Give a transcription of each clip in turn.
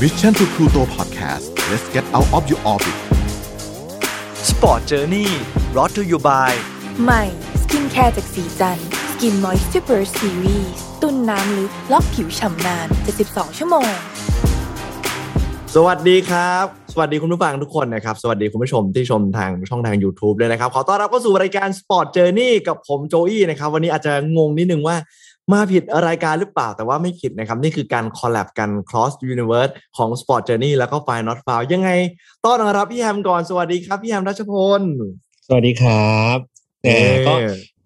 Mission to Pluto Podcast let's get out of your orbit Sport Journey brought to you by ใหม่ skincare จากศรีจันทร์สกินมอยส์ u เ e อร์ซีรีส์ตุ้นน้ำลึกล็อกผิวฉ่ำนาน 72 ชั่วโมง สวัสดีครับ สวัสดีคุณผู้ฟังทุกคนนะครับ สวัสดีคุณผู้ชมที่ชมทางช่องทาง YouTube เลยนะครับ ขอต้อนรับเข้าสู่รายการ Sport Journey กับผมโจอี้นะครับ วันนี้อาจจะงงนิดนึงว่า มาผิดรายการหรือเปล่าแต่ว่าไม่ผิดนะครับ นี่คือการ collab กัน cross universe ของ Sport Journey แล้วก็ Find Not Found ยังไง ต้อนรับพี่แฮมก่อนสวัสดีครับ พี่แฮมรัชพล สวัสดีครับแหมเอ่อก็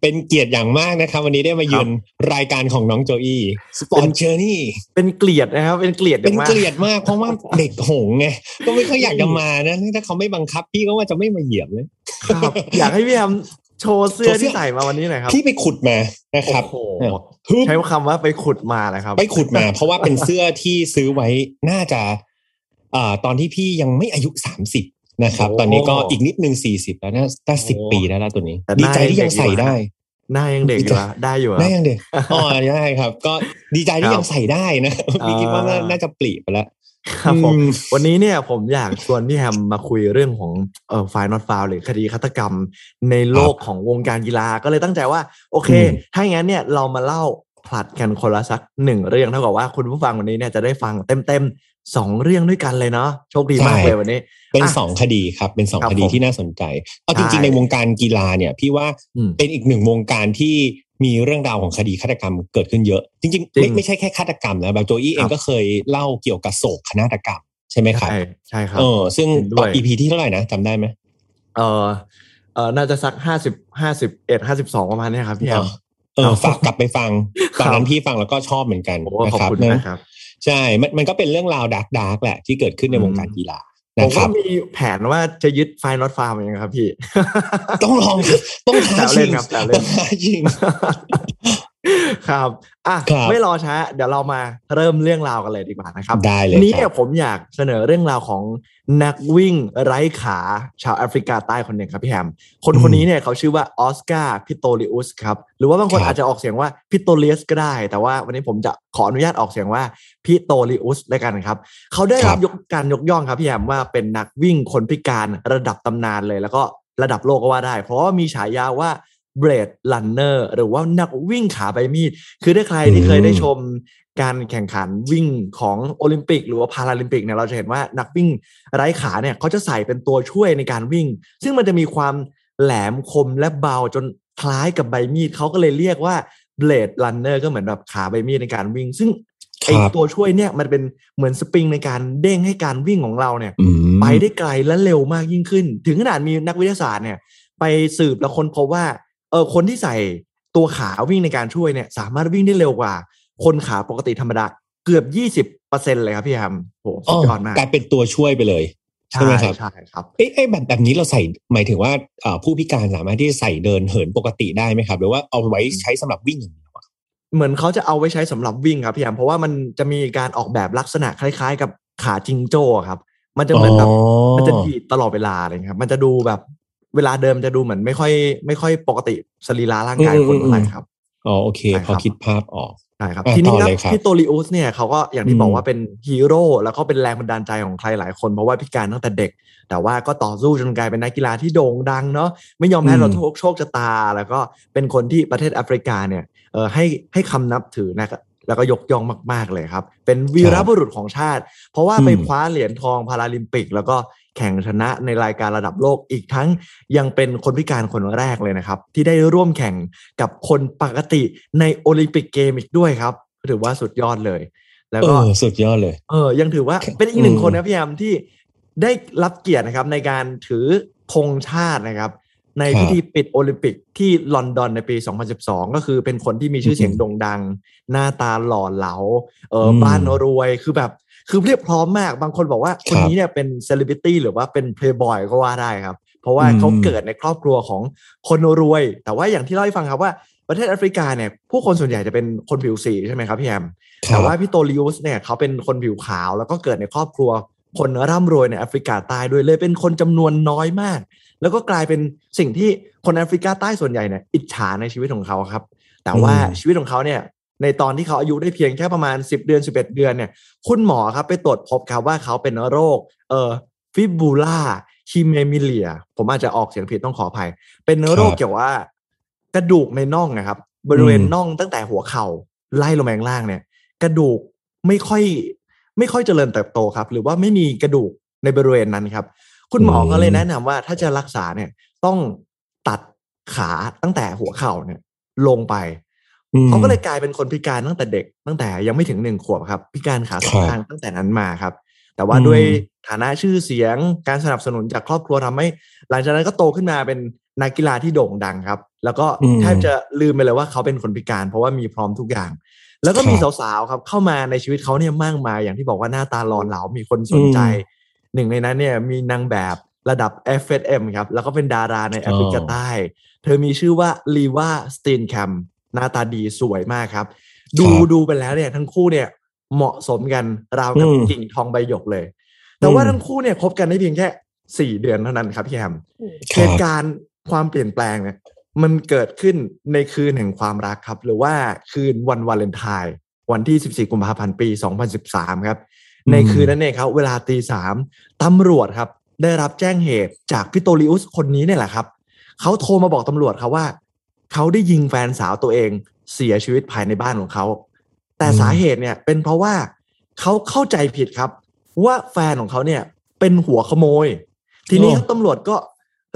เป็นเกียรติอย่างมากนะครับ วันนี้ได้มาเยือนรายการของน้องโจอี้ Sport Journey เป็นเกลียดนะครับ เป็นเกลียดเป็นมากเกลียดมากเพราะว่าเด็กหงส์ไงก็ไม่ค่อยอยากจะมานะถ้าเขาไม่บังคับพี่ก็ว่าจะไม่มาเหยียบเลยครับอยากให้พี่แฮม โชว์เสื้อโชว์เสื้ที่อใส่มาวันนี้หน่อยครับพี่ไปขุดมานะครับโอ้โหฮึบใช้คำว่าไปขุดมาเลยครับ ไปขุดมา เพราะว่าเป็นเสื้อที่ซื้อไว้น่าจะอ่าตอนที่พี่ยังไม่อายุสามสิบนะครับโอ้ตอนนี้ก็อีกนิดนึงสี่สิบแล้วน่าน่าสิบโอ้ปีแล้วล่ะตัวนี้แต่หน้าดีใจที่ยังใส่ยังเด็กอยู่นะได้หน้ายังเด็กอยู่อะได้อยู่อะได้ยังเด็กอ๋อได้ครับ ก็ดีใจที่ครับยังใส่ได้นะพี่คิดว่าน่าอ่าน่าจะปลีไปแล้ว ครับผมอืมวันนี้เนี่ยผมอยากชวนพี่แฮมมาคุยเรื่องของเอ่อไฟนอตฟาวหรือคดีฆาตกรรมในโลกของวงการกีฬาก็เลยตั้งใจว่า โอเคอืมถ้าอย่างนั้นเนี่ยเรามาเล่าผลัดกันคนละสักหนึ่งเรื่องเท่ากับว่าคุณผู้ฟังวันนี้เนี่ยจะได้ฟังเต็มๆสองเรื่องด้วยกันเลยเนาะโชคดีมากเลยวันนี้ เป็นอะสองคดีครับ เป็นสองครับคดีผมที่น่าสนใจเอาจริงใช่ๆในวงการกีฬาเนี่ย พี่ว่าอืมเป็นอีกหนึ่งวงการที่ มีเรื่องราวของคดีฆาตกรรมเกิดขึ้นเยอะ จริงๆจริไม่งไม่ใช่แค่ฆาตกรรมนะแบบโจอี้เอครังบก็เคยเล่าเกี่ยวกับโศกนาฏกรรม ใช่ไหมครับ ใช่ใช่ครับเออซึ่งเห็นด้วยตอน EP ที่เท่าไหร่นะจำได้ไหมเออเออน่าจะสักห้าสิบห้าสิบเอ็ดห้าสิบสองประมาณเนี้ยครับพี่แฮมเอครัอบฝากกลับไปฟังครัตบอนนั้นพี่ฟังแล้วก็ชอบเหมือนกันโอ้นะขอบครับคุณนะนะครับ ใช่ มันมันก็เป็นเรื่องราวดาร์กดาร์กแหละที่เกิดขึ้นในวงการกีฬา ผนะมครัว่าบมีแผนว่าจะยึดไฟนอตฟาร์มยังครับพี่ ต้องลองต้องท้าแซวเล่ชินงครับแซวเล่นต้องท้าชิง ครับอะครับไม่รอช้า เดี๋ยวเรามาเริ่มเรื่องราวกันเลยดีกว่านะครับ ได้เลยครับนี้เนี่ยผมอยากเสนอเรื่องราวของนักวิ่งไร้ขาชาวแอฟริกาใต้คนหนึ่งครับพี่แฮม คนคนนี้เนี่ยเขาชื่อว่าออสการ์พิโตริอุสครับ หรือว่าบางคนครับอาจจะออกเสียงว่าพิโตเลียสก็ได้ แต่ว่าวันนี้ผมจะขออนุญาตออกเสียงว่าพิโตริอุสแล้วกันครับ เขาได้รับยกการยกย่องครับพี่แฮมว่าเป็นนักวิ่งคนพิการระดับตำนานเลย แล้วก็ระดับโลกก็ว่าได้ เพราะว่ามีฉายาว่า Blade Runner หรือว่านักวิ่งขาใบมีด คือถ้าใครที่เคยได้ชมการแข่งขันวิ่งของโอลิมปิก หรือว่าพาราลิมปิกเนี่ยเราจะเห็นว่านักวิ่งไร้ขาเนี่ยเขาจะใส่เป็นตัวช่วยในการวิ่ง ซึ่งมันจะมีความแหลมคมและเบาจนคล้ายกับใบมีดเขาก็เลยเรียกว่า Blade Runner ก็เหมือนแบบขาใบมีดในการวิ่ง ซึ่งไอครับตัวช่วยเนี่ยมันเป็นเหมือนสปริงในการเด้งให้การวิ่งของเราเนี่ยอืมไปได้ไกลและเร็วมากยิ่งขึ้น ถึงขนาดมีนักวิทยาศาสตร์เนี่ย ไปสืบแล้วคนพบว่า เออคนที่ใส่ตัวขาวิ่งในการช่วยเนี่ย สามารถวิ่งได้เร็วกว่า คนขาปกติธรรมดาเกือบยี่สิบเปอร์เซ็นเลยครับพี่แฮมโหสุดยอดมากกลายเป็นตัวช่วยไปเลยใช่ไหมครับใช่ครับเอ้ยเอ้ยแบบแบบนี้เราใส่หมายถึงว่าเอ่อผู้พิการสามารถที่จะใส่เดินเหินปกติได้ไหมครับ หรือว่าเอาไว้ใช้สำหรับวิ่งอย่างเดียวอะเหมือนเขาจะเอาไว้ใช้สำหรับวิ่งครับพี่แฮมเพราะว่ามันจะมีการออกแบบลักษณะคล้าย ๆ กับขาจิงโจ้ครับ มันจะเหมือนแบบมันจะดีดตลอดเวลาเลยครับ มันจะดูแบบ เวลาเดิมจะดูเหมือนไม่ค่อย ไม่ค่อยปกติสรีระร่างกายคนเท่าไหร่ครับอ๋อโอเคใช่คพรับอคิดภาพออกใช่ครับอะทีนี้ต่อครับเลยครับพี่โตริอุสเนี่ยเขาก็อย่างที่อืมบอกว่าเป็นฮีโร่แล้วก็เป็นแรงบันดาลใจของใครหลายคนเพราะว่าพิการตั้งแต่เด็ก แต่ว่าก็ต่อสู้จนกลายเป็นนักกีฬาที่โด่งดังเนาะไม่ยอมแพ้อืมเราโชคโชคชะตา แล้วก็เป็นคนที่ประเทศแอฟริกาเนี่ยเออให้ให้คำนับถือนะครับแล้วก็ยกย่องมาก ๆ เลยครับ เป็นวีรบุรุษของชาติ เพราะว่าไปอืมคว้าเหรียญทองพาราลิมปิก แล้วก็ แข่งชนะในรายการระดับโลกอีกทั้งยังเป็นคนพิการคนแรกเลยนะครับ ที่ได้ร่วมแข่งกับคนปกติในโอลิมปิกเกมอีกด้วยครับถือว่าสุดยอดเลย แล้วก็เออสุดยอดเลย เออ ยังถือว่าครับเป็นอีกหนึ่งอืมคนนะพี่แฮมที่ได้รับเกียรตินะครับในการถือธงชาตินะครับ ในพิธีปิดโอลิมปิกที่ลอนดอนในปี 2012 ก็คือเป็นคนที่มีชื่อเสียงโด่งดัง หน้าตาหล่อเหลา เอออืมบ้านรวยคือแบบ คือเพียบพร้อมมากบางคนบอกว่าคนนี้เนี่ยเป็นเซเลบริตี้หรือว่าเป็นเพลย์บอยก็ว่าได้ครับ เพราะว่าอืมเขาเกิดในครอบครัวของคนรวย แต่ว่าอย่างที่เล่าให้ฟังครับว่าประเทศแอฟริกาเนี่ยผู้คนส่วนใหญ่จะเป็นคนผิวสีใช่ไหมครับพี่แฮมครัแต่ว่าพี่โตลิอุสเนี่ยเขาเป็นคนผิวขาว แล้วก็เกิดในครอบครัว คนร่ำรวยในแอฟริกาใต้ด้วยเลยเป็นคนจำนวนน้อยมาก แล้วก็กลายเป็นสิ่งที่คนแอฟริกาใต้ส่วนใหญ่เนี่ยอิจฉาในชีวิตของเขาครับ แต่ว่าอืมชีวิตของเขาเนี่ย ในตอนที่เขาอายุได้เพียงแค่ประมาณ 10 เดือน 11 เดือนเนี่ยคุณหมอครับไปตรวจพบครับว่าเขาเป็นโรคเอ่อฟิบูล่าฮิเมมิเลีย ผมอาจจะออกเสียงผิดต้องขออภัย เป็นโรคเกี่ยวว่ากระดูกในน่องนะครับ บริเวณน่องตั้งแต่หัวเข่าไล่ลงแมงล่างเนี่ย กระดูกไม่ค่อย ไม่ค่อยเจริญเติบโตครับ หรือว่าไม่มีกระดูกในบริเวณนั้นครับ คุณหมอก็เลยแนะนำว่าถ้าจะรักษาเนี่ยต้องตัดขาตั้งแต่หัวเข่าเนี่ย ลงไป เขาก็เลยกลายเป็นคนพิการตั้งแต่เด็ก ตั้งแต่ยังไม่ถึงหนึ่งขวบครับ พิการขาสองข้างตั้งแต่นั้นมาครับ แต่ว่าด้วยฐานะชื่อเสียงการสนับสนุนจากครอบครัวทำให้ หลังจากนั้นก็โตขึ้นมาเป็นนักกีฬาที่โด่งดังครับ แล้วก็แทบจะลืมไปเลยว่าเขาเป็นคนพิการ เพราะว่ามีพร้อมทุกอย่าง แล้วก็มีสาวๆครับ เข้ามาในชีวิตเขาเนี่ยมากมายอย่างที่บอกว่าหน้าตาหล่อเหลามีคนสนใจ หนึ่งในนั้นเนี่ยมีนางแบบระดับ FSM ครับแล้วก็เป็นดาราในแอฟริกาใต้ เธอมีชื่อว่าลีวาสตีนแคม หน้าตาดีสวยมากครับ ดูดูไปแล้วเนี่ยทั้งคู่เนี่ยเหมาะสมกันราวกับกิ่งทองใบหยกเลย แต่ว่าทั้งคู่เนี่ยคบกันได้เพียงแค่สี่เดือนเท่านั้นครับพี่แฮมเหตุการณ์ความเปลี่ยนแปลงเนี่ยมันเกิดขึ้นในคืนแห่งความรักครับ หรือว่าคืนวันวาเลนไทน์วันที่ 14 กุมภาพันธ์ปี 2013 ครับ ในคืนนั้นเองครับ เวลาตีสามตำรวจครับ ได้รับแจ้งเหตุจากพิโตริอุสคนนี้เนี่ยแหละครับ เขาโทรมาบอกตำรวจครับว่า เขาได้ยิงแฟนสาวตัวเองเสียชีวิตภายในบ้านของเขา แต่สาเหตุเนี่ยเป็นเพราะว่าเขาเข้าใจผิดครับ ว่าแฟนของเขาเนี่ยเป็นหัวขโมย ทีนี้ตำรวจก็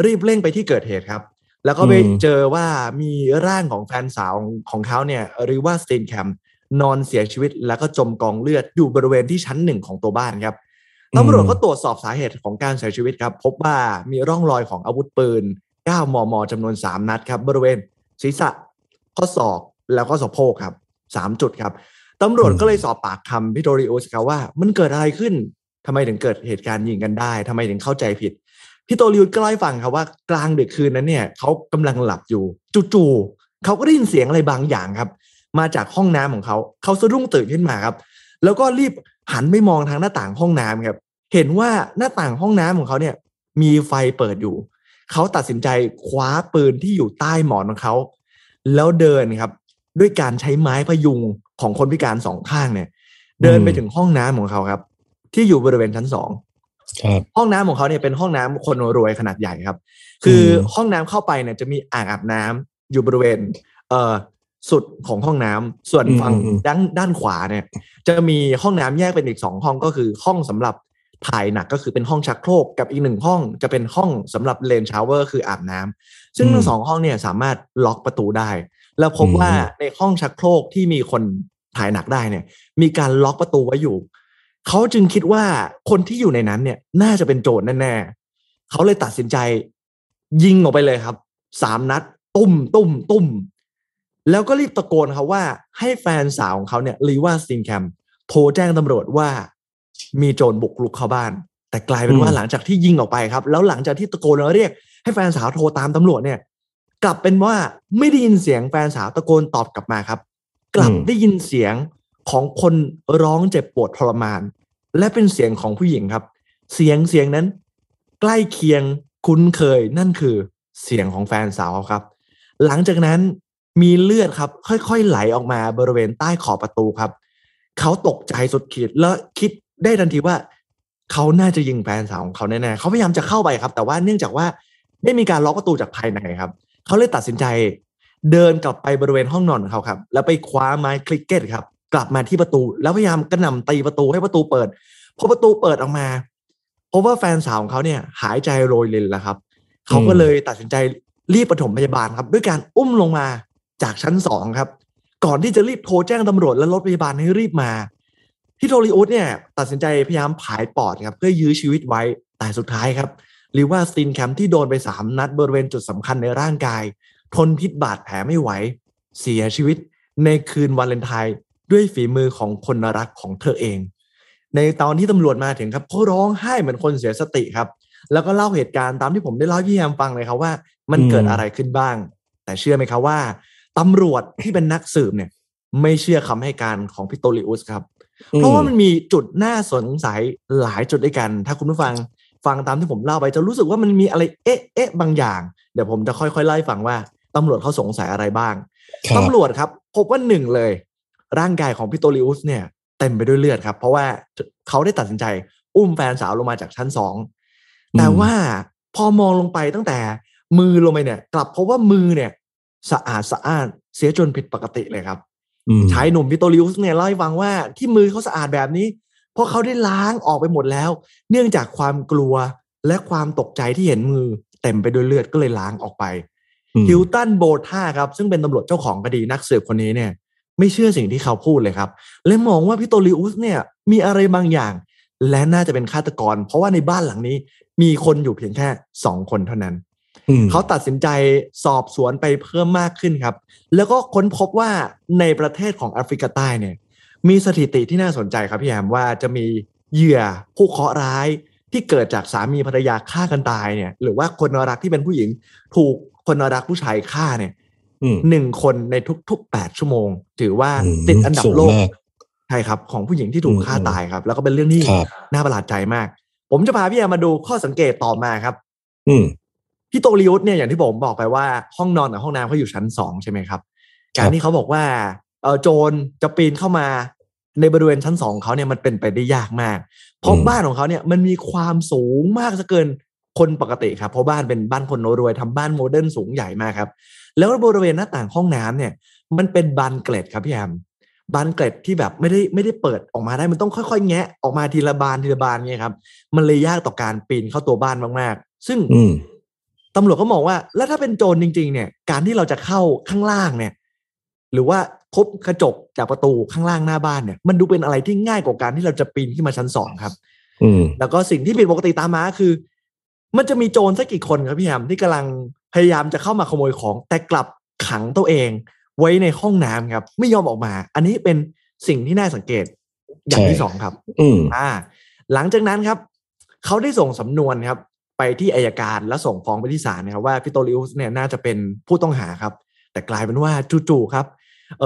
รีบเร่งไปที่เกิดเหตุครับ แล้วก็ไปเจอว่ามีร่างของแฟนสาวของเขาเนี่ยหรือว่าสเตนแคมนอนเสียชีวิตแล้วก็จมกองเลือดอยู่บริเวณที่ชั้นหนึ่งของตัวบ้านครับตำรวจก็ตรวจสอบสาเหตุของการเสียชีวิตครับ พบว่ามีร่องรอยของอาวุธปืน 9 มมจำนวน 3 นัดครับ บริเวณ ศีรษะ ข้อศอกแล้วก็สะโพกครับสามจุดครับตำรวจก็เลยสอบปากคำพิโตริโอสครับว่า มันเกิดอะไรขึ้นทำไมถึงเกิดเหตุการณ์ยิงกันได้ทำไมถึงเข้าใจผิดพี่โตริอุสก็เล่าให้ฟังครับว่ากลางดึกคืนนั้นเนี่ยเขากำลังหลับอยู่จู่ๆเขาก็ได้ยินเสียงอะไรบางอย่างครับ มาจากห้องน้ำของเขาเขาสะดุ้งตื่นขึ้นมาครับ แล้วก็รีบหันไปมองทางหน้าต่างห้องน้ำครับเห็นว่าหน้าต่างห้องน้ำของเขาเนี่ย มีไฟเปิดอยู่ เขาตัดสินใจคว้าปืนที่อยู่ใต้หมอนของเขา แล้วเดินครับ ด้วยการใช้ไม้พยุงของคนพิการสองข้างเนี่ย เดินไปถึงห้องน้ำของเขาครับ ที่อยู่บริเวณชั้นสองห้องน้ำของเขาเนี่ยเป็นห้องน้ำคนรวยขนาดใหญ่ครับ คือห้องน้ำเข้าไปเนี่ยจะมีอ่างอาบน้ำอยู่บริเวณ เอ่อสุดของห้องน้ำส่วนฝั่งด้านด้านขวาเนี่ย จะมีห้องน้ำแยกเป็นอีกสองห้องก็คือห้องสำหรับ ถ่ายหนักก็คือเป็นห้องชักโครกกับอีกหนึ่งห้องจะเป็นห้องสำหรับเลนชาวเวอร์คืออาบน้ำซึ่งทั้งสองห้องเนี่ยสามารถล็อกประตูได้ แล้วพบว่าในห้องชักโครกที่มีคนถ่ายหนักได้เนี่ย มีการล็อกประตูไว้อยู่ เขาจึงคิดว่าคนที่อยู่ในนั้นเนี่ย น่าจะเป็นโจรแน่ๆเขาเลยตัดสินใจ ยิงออกไปเลยครับสามนัด ตุ้มตุ้มตุ้มแล้วก็รีบตะโกนครับว่าให้แฟนสาวของเขาเนี่ยรีว่าสติงแคมโทรแจ้งตำรวจว่า มีโจรบุกลุกเข้าบ้าน แต่กลายเป็นว่าหลังจากที่ยิงออกไปครับ แล้วหลังจากที่ตะโกนแล้วเรียก ให้แฟนสาวโทรตามตำรวจเนี่ย กลับเป็นว่าไม่ได้ยินเสียงแฟนสาวตะโกนตอบกลับมาครับ กลับได้ยินเสียงของคนร้องเจ็บปวดทรมาน และเป็นเสียงของผู้หญิงครับ เสียงเสียงนั้น ใกล้เคียงคุ้นเคยนั่นคือเสียงของแฟนสาวครับ หลังจากนั้นมีเลือดครับ ค่อยๆไหลออกมาบริเวณใต้ขอบประตูครับ เขาตกใจสุดขีดแล้วคิด ได้ทันทีว่าเขาน่าจะยิงแฟนสาวของเขาแน่ๆเขาพยายามจะเข้าไปครับ แต่ว่าเนื่องจากว่าไม่มีการล็อกประตูจากภายในครับ เขาเลยตัดสินใจเดินกลับไปบริเวณห้องนอนของเขาครับ แล้วไปคว้าไม้คลิกเก็ตครับ กลับมาที่ประตู แล้วพยายามกระหน่ำตีประตูให้ประตูเปิดพอประตูเปิดออกมาพบว่าแฟนสาวของเขาเนี่ยหายใจโรยรินแล้วครับ เขาก็เลยตัดสินใจรีบปฐมพยาบาลครับ ด้วยการอุ้มลงมาจากชั้นสองครับ ก่อนที่จะรีบโทรแจ้งตำรวจและรถพยาบาลให้รีบมา พี่โทริอุสเนี่ยตัดสินใจพยายามผายปอดครับเพื่อยื้อชีวิตไว้แต่สุดท้ายครับหรือว่าสตินแคมที่โดนไปสามนัดบริเวณจุดสำคัญในร่างกาย ทนพิษบาดแผลไม่ไหว เสียชีวิตในคืนวาเลนไทน์ด้วยฝีมือของคนรักของเธอเอง ในตอนที่ตำรวจมาถึงครับเขาร้องไห้เหมือนคนเสียสติครับ แล้วก็เล่าเหตุการณ์ตามที่ผมได้เล่าพี่แฮมฟังเลยครับว่า มันเกิดอะไรขึ้นบ้าง แต่เชื่อไหมครับว่าตำรวจที่เป็นนักสืบเนี่ย ไม่เชื่อคำให้การของพี่โตลิอุสครับ เพราะว่ามันมีจุดน่าสงสัยหลายจุดด้วยกัน ถ้าคุณผู้ฟังฟังตามที่ผมเล่าไปจะรู้สึกว่ามันมีอะไรเอ๊ะเอ๊ะบางอย่าง เดี๋ยวผมจะค่อยๆไล่ฟังว่าตำรวจเขาสงสัยอะไรบ้างตำรวจครับพบว่าหนึ่งเลย ร่างกายของพี่โตริอุสเนี่ยเต็มไปด้วยเลือดครับ เพราะว่าเขาได้ตัดสินใจ อุ้มแฟนสาวลงมาจากชั้นสองแต่ว่าพอมองลงไปตั้งแต่มือลงไปเนี่ย กลับพบว่ามือเนี่ย สะอาดสะอาดเสียจนผิดปกติเลยครับอืม ชายหนุ่มพิโตริอุสเนี่ยเล่าให้ฟังว่าที่มือเขาสะอาดแบบนี้ เพราะเขาได้ล้างออกไปหมดแล้ว เนื่องจากความกลัวและความตกใจที่เห็นมือเต็มไปด้วยเลือดก็เลยล้างออกไปอืมฮิลตันโบท่าครับซึ่งเป็นตำรวจเจ้าของคดีนักสืบคนนี้เนี่ย ไม่เชื่อสิ่งที่เขาพูดเลยครับ และมองว่าพิโตริอุสเนี่ยมีอะไรบางอย่าง และน่าจะเป็นฆาตกร เพราะว่าในบ้านหลังนี้ มีคนอยู่เพียงแค่สองคนเท่านั้นอืม เขาตัดสินใจสอบสวนไปเพิ่มมากขึ้นครับ แล้วก็ค้นพบว่าในประเทศของแอฟริกาใต้เนี่ย มีสถิติที่น่าสนใจครับพี่แอมว่าจะมีเหยื่อผู้เคราะห์ร้ายที่เกิดจากสามีภรรยาฆ่ากันตายเนี่ย หรือว่าคนรักที่เป็นผู้หญิง ถูกคนรักผู้ชายฆ่าเนี่ยอืมหนึ่งคนในทุกๆแปดชั่วโมง ถือว่าอืมติดอันดับสูงโลกมากใช่ครับของผู้หญิงที่ถูกฆ่าอืมตายครับ แล้วก็เป็นเรื่องที่ครับน่าประหลาดใจมาก ผมจะพาพี่แฮมมาดูข้อสังเกตต่อมาครับ อืม พี่โตริอุสเนี่ยอย่างที่ผมบอกไปว่าห้องนอนกับห้องน้ำเขาอยู่ชั้นสองใช่ไหมครับ การที่เขาบอกว่าเออโจรจะปีนเข้ามาในบริเวณชั้นสองเขาเนี่ยมันเป็นไปได้ยากมาก เพราะบ้านของเขาเนี่ยมันมีความสูงมากซะเกินคนปกติครับ เพราะบ้านเป็นบ้านคนรวยทำบ้าน modern สูงใหญ่มากครับ แล้วบริเวณหน้าต่างห้องน้ำเนี่ย มันเป็นบานเกล็ดครับพี่แอมบานเกล็ดที่แบบไม่ได้ไม่ได้เปิดออกมาได้มันต้องค่อยๆ แงะออกมาทีละบานทีละบานเนี่ยครับ มันเลยยากต่อการปีนเข้าตัวบ้านมากๆ ซึ่ง ตำรวจก็มองว่า แล้วถ้าเป็นโจรจริง ๆ เนี่ย การที่เราจะเข้าข้างล่างเนี่ย หรือว่าพบกระจกจากประตูข้างล่างหน้าบ้านเนี่ย มันดูเป็นอะไรที่ง่ายกว่าการที่เราจะปีนขึ้นมาชั้นสองครับ อืมแล้วก็สิ่งที่ผิดปกติตามมาคือ มันจะมีโจรสักกี่คนครับพี่แฮมที่กำลังพยายามจะเข้ามาขโมยของ แต่กลับขังตัวเอง ไว้ในห้องน้ำครับ ไม่ยอมออกมา อันนี้เป็นสิ่งที่น่าสังเกตอย่างที่ใช่สองครับ อืมอ่า หลังจากนั้นครับ เขาได้ส่งสำนวนครับ ไปที่อายการและส่งฟ้องไปที่ศาลนะครับว่าพิโตริอุสเนี่ยน่าจะเป็นผู้ต้องหาครับ แต่กลายเป็นว่าจู่ๆครับ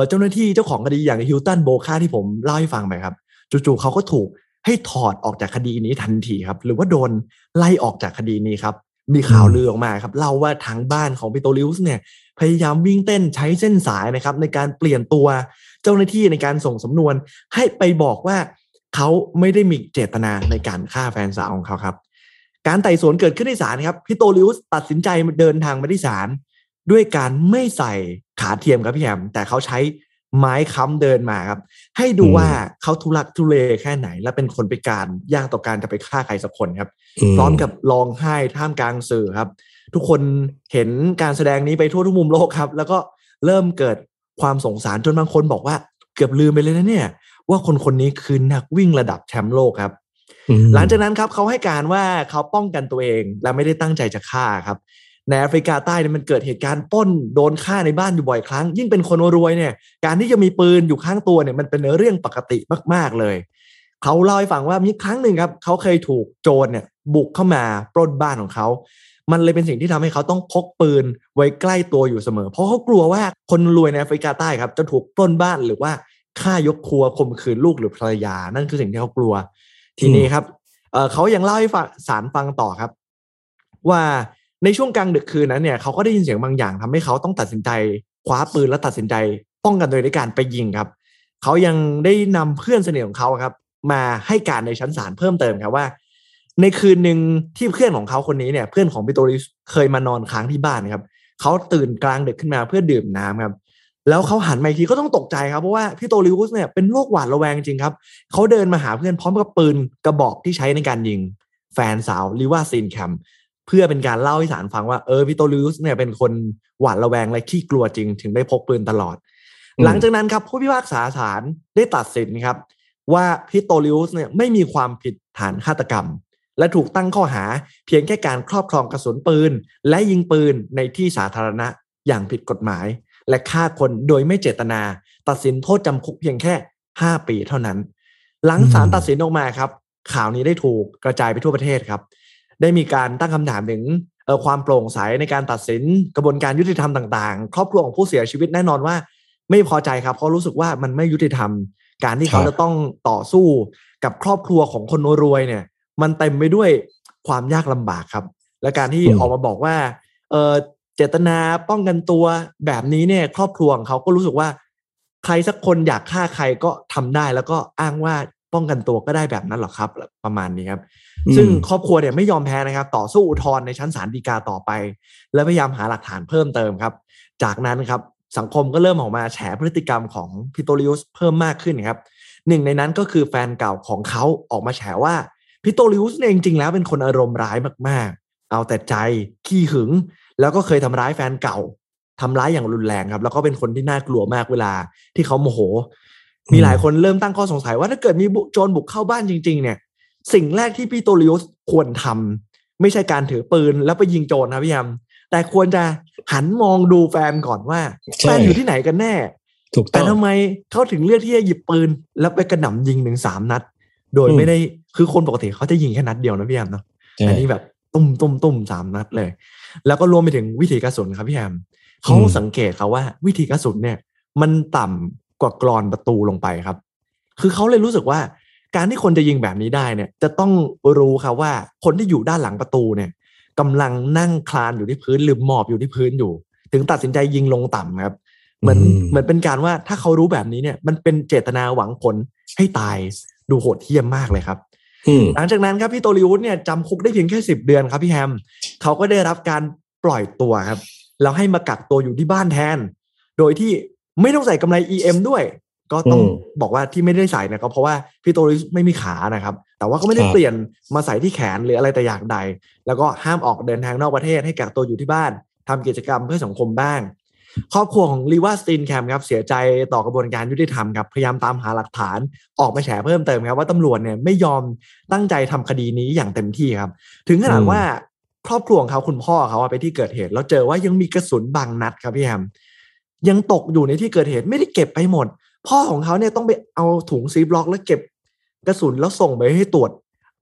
เจ้าหน้าที่เจ้าของคดีอย่างฮิลตันโบคาที่ผมเล่าให้ฟังไปครับจู่ๆเขาก็ถูกให้ถอดออกจากคดีนี้ทันทีครับ หรือว่าโดนไล่ออกจากคดีนี้ครับ มีข่าวลือออกมาครับเล่าว่าทางบ้านของพิโตริอุสเนี่ยพยายามวิ่งเต้นใช้เส้นสายนะครับ ในการเปลี่ยนตัวเจ้าหน้าที่ในการส่งสำนวน ให้ไปบอกว่าเขาไม่ได้มีเจตนาในการฆ่าแฟนสาวของเขาครับ การไต่สวนเกิดขึ้นในศาลครับพี่โตลิอุสตัดสินใจเดินทางมาที่ศาลด้วยการไม่ใส่ขาเทียมครับพี่แฮมแต่เขาใช้ไม้ค้ำเดินมาครับ ให้ดูอืมว่าเขาทุลักทุเลแค่ไหน และเป็นคนพิการยากต่อการจะไปฆ่าใครสักคนครับมพร้อมกับร้องไห้ท่ามกลางสื่อครับ ทุกคนเห็นการแสดงนี้ไปทั่วทุกมุมโลกครับ แล้วก็เริ่มเกิดความสงสารจนบางคนบอกว่า เกือบลืมไปเลยนะเนี่ย ว่าคนคนนี้คือนักวิ่งระดับแชมป์โลกครับอืม หลังจากนั้นครับเขาให้การว่าเขาป้องกันตัวเอง และไม่ได้ตั้งใจจะฆ่าครับ ในแอฟริกาใต้เนี่ยมันเกิดเหตุการณ์ป้นโดนฆ่าในบ้านอยู่บ่อยครั้ง ยิ่งเป็นคนรวยเนี่ย การที่จะมีปืนอยู่ข้างตัวเนี่ยมันเป็นเรื่องปกติมาก ๆเลยเขาเล่าให้ฟังว่ามีครั้งหนึ่งครับเขาเคยถูกโจรเนี่ยบุกเข้ามาปล้นบ้านของเขามันเลยเป็นสิ่งที่ทำให้เขาต้องพกปืนไว้ใกล้ตัวอยู่เสมอ เพราะเขากลัวว่าคนรวยในแอฟริกาใต้ครับ จะถูกปล้นบ้านหรือว่าฆ่ายกครัวข่มขืนลูกหรือภรรยา นั่นคือสิ่งที่เขากลัว ทีนี้ครับเขายังเล่าให้ฟังสารฟังต่อครับ ว่าในช่วงกลางดึกคืนนั้นเนี่ยเขาก็ได้ยินเสียงบางอย่างทำให้เขาต้องตัดสินใจคว้าปืนและตัดสินใจป้องกันตัวเองด้วยการไปยิงครับเขายังได้นำเพื่อนสนิทของเขาครับ มาให้การในชั้นศาลเพิ่มเติมครับว่า ในคืนหนึ่งที่เพื่อนของเขาคนนี้เนี่ย เพื่อนของปิโตริสเคยมานอนค้างที่บ้านครับเขาตื่นกลางดึกขึ้นมาเพื่อดื่มน้ำครับ แล้วเขาหันมาอีกทีก็ต้องตกใจครับ เพราะว่าพี่โตริอุสเนี่ยเป็นโรคหวาดระแวงจริงครับเขาเดินมาหาเพื่อนพร้อมกับปืนกระบอกที่ใช้ในการยิงแฟนสาวลิว่าซีนแคมเพื่อเป็นการเล่าให้ศาลฟังว่าเออพี่โตลิอุสเนี่ยเป็นคนหวาดระแวงและขี้กลัวจริง ถึงได้พกปืนตลอดอืมหลังจากนั้นครับผู้พิพากษาศาลได้ตัดสินครับ ว่าพี่โตลิอุสเนี่ยไม่มีความผิดฐานฆาตกรรม และถูกตั้งข้อหาเพียงแค่การครอบครองกระสุนปืน และยิงปืนในที่สาธารณะอย่างผิดกฎหมาย และฆ่าคนโดยไม่เจตนา ตัดสินโทษจำคุกเพียงแค่ 5 ปีเท่านั้น หลังศาลอืมตัดสินออกมาครับ ข่าวนี้ได้ถูกกระจายไปทั่วประเทศครับ ได้มีการตั้งคำถามถึงเอ่อความโปร่งใสในการตัดสินกระบวนการยุติธรรมต่างๆ ครอบครัวของผู้เสียชีวิตแน่นอนว่า ไม่พอใจครับ เพราะรู้สึกว่ามันไม่ยุติธรรม การที่เขาครับจะต้องต่อสู้กับครอบครัวของคนรวยเนี่ย มันเต็มไปด้วยความยากลำบากครับ และการที่อืมออกมาบอกว่าเออ เจตนาป้องกันตัวแบบนี้เนี่ย ครอบครัวของเขาก็รู้สึกว่า ใครสักคนอยากฆ่าใครก็ทำได้ แล้วก็อ้างว่าป้องกันตัวก็ได้แบบนั้นหรอครับ ประมาณนี้ครับ ซึ่งครอบครัวเนี่ยไม่ยอมแพ้นะครับ ต่อสู้อุทธรณ์ในชั้นศาลฎีกาต่อไป และพยายามหาหลักฐานเพิ่มเติมครับ จากนั้นครับสังคมก็เริ่มออกมาแฉพฤติกรรมของพิโตริอุสเพิ่มมากขึ้นครับหนึ่งในนั้นก็คือแฟนเก่าของเขาออกมาแฉว่าพิโตริอุสเนี่ยจริงๆแล้วเป็นคนอารมณ์ร้ายมากๆ เอาแต่ใจขี้หึง แล้วก็เคยทำร้ายแฟนเก่าทำร้ายอย่างรุนแรงครับ แล้วก็เป็นคนที่น่ากลัวมากเวลาที่เขาโมโห มีหลายคนเริ่มตั้งข้อสงสัยว่าถ้าเกิดมีโจรบุกเข้าบ้านจริง ๆ เนี่ย สิ่งแรกที่พิโตริอุสควรทำไม่ใช่การถือปืนแล้วไปยิงโจรนะพี่ยมแต่ควรจะหันมองดูแฟนก่อนว่าใช่แฟนอยู่ที่ไหนกันแน่ถูกต้แต่องทำไมเขาถึงเลือกที่จะหยิบปืน แล้วไปกระหน่ำยิงถึงสามนัด โดยอืมไม่ได้คือคนปกติเขาจะยิงแค่นัดเดียวนะพี่แอมเนาะใช่อันนี้แบบ ตุ้มตุ้มตุ้มสามนัดเลย แล้วก็รวมไปถึงวิธีกระสุนครับพี่แอมเขาสังเกตเขาว่า วิธีกระสุนเนี่ย มันต่ำกว่ากรอนประตูลงไปครับ คือเขาเลยรู้สึกว่า การที่คนจะยิงแบบนี้ได้เนี่ย จะต้องรู้ครับว่าคนที่อยู่ด้านหลังประตูเนี่ยกำลังนั่งคลานอยู่ที่พื้นหรือหมอบอยู่ที่พื้นอยู่ ถึงตัดสินใจยิงลงต่ำครับเหมือนอืมเหมือนเป็นการว่าถ้าเขารู้แบบนี้เนี่ย มันเป็นเจตนาหวังผลให้ตายดูโหดเหี้ยมมากเลยครับอืม หลังจากนั้นครับพี่โตลิวุฒเนี่ยจำคุกได้เพียงแค่สิบเดือนครับพี่แฮมเขาก็ได้รับการปล่อยตัวครับ แล้วให้มากักตัวอยู่ที่บ้านแทน โดยที่ไม่ต้องใส่กำไร EM ด้วย ก็ต้องอืมบอกว่าที่ไม่ได้ใส่เนะก็เพราะว่าพี่โตลิวุฒไม่มีขานะครับ แต่ว่าก็ไม่ได้ครับเปลี่ยนมาใส่ที่แขนหรืออะไรแต่อย่างใด แล้วก็ห้ามออกเดินทางนอกประเทศให้กักตัวอยู่ที่บ้านทำกิจกรรมเพื่อสังคมบ้าง ครอบครัวของลีวาสตินแคมครับเสียใจต่อกระบวนการยุติธรรมครับพยายามตามหาหลักฐานออกมาแฉเพิ่มเติมครับว่าตำรวจเนี่ยไม่ยอมตั้งใจทำคดีนี้อย่างเต็มที่ครับ ถึงขนาดอืมว่าครอบครัวของเขาคุณพ่อเขาอะไปที่เกิดเหตุแล้วเจอว่ายังมีกระสุนบางนัดครับพี่แฮมยังตกอยู่ในที่เกิดเหตุไม่ได้เก็บไปหมด พ่อของเขาเนี่ยต้องไปเอาถุงซีบล็อก แล้วเก็บกระสุนแล้วส่งไปให้ตรวจ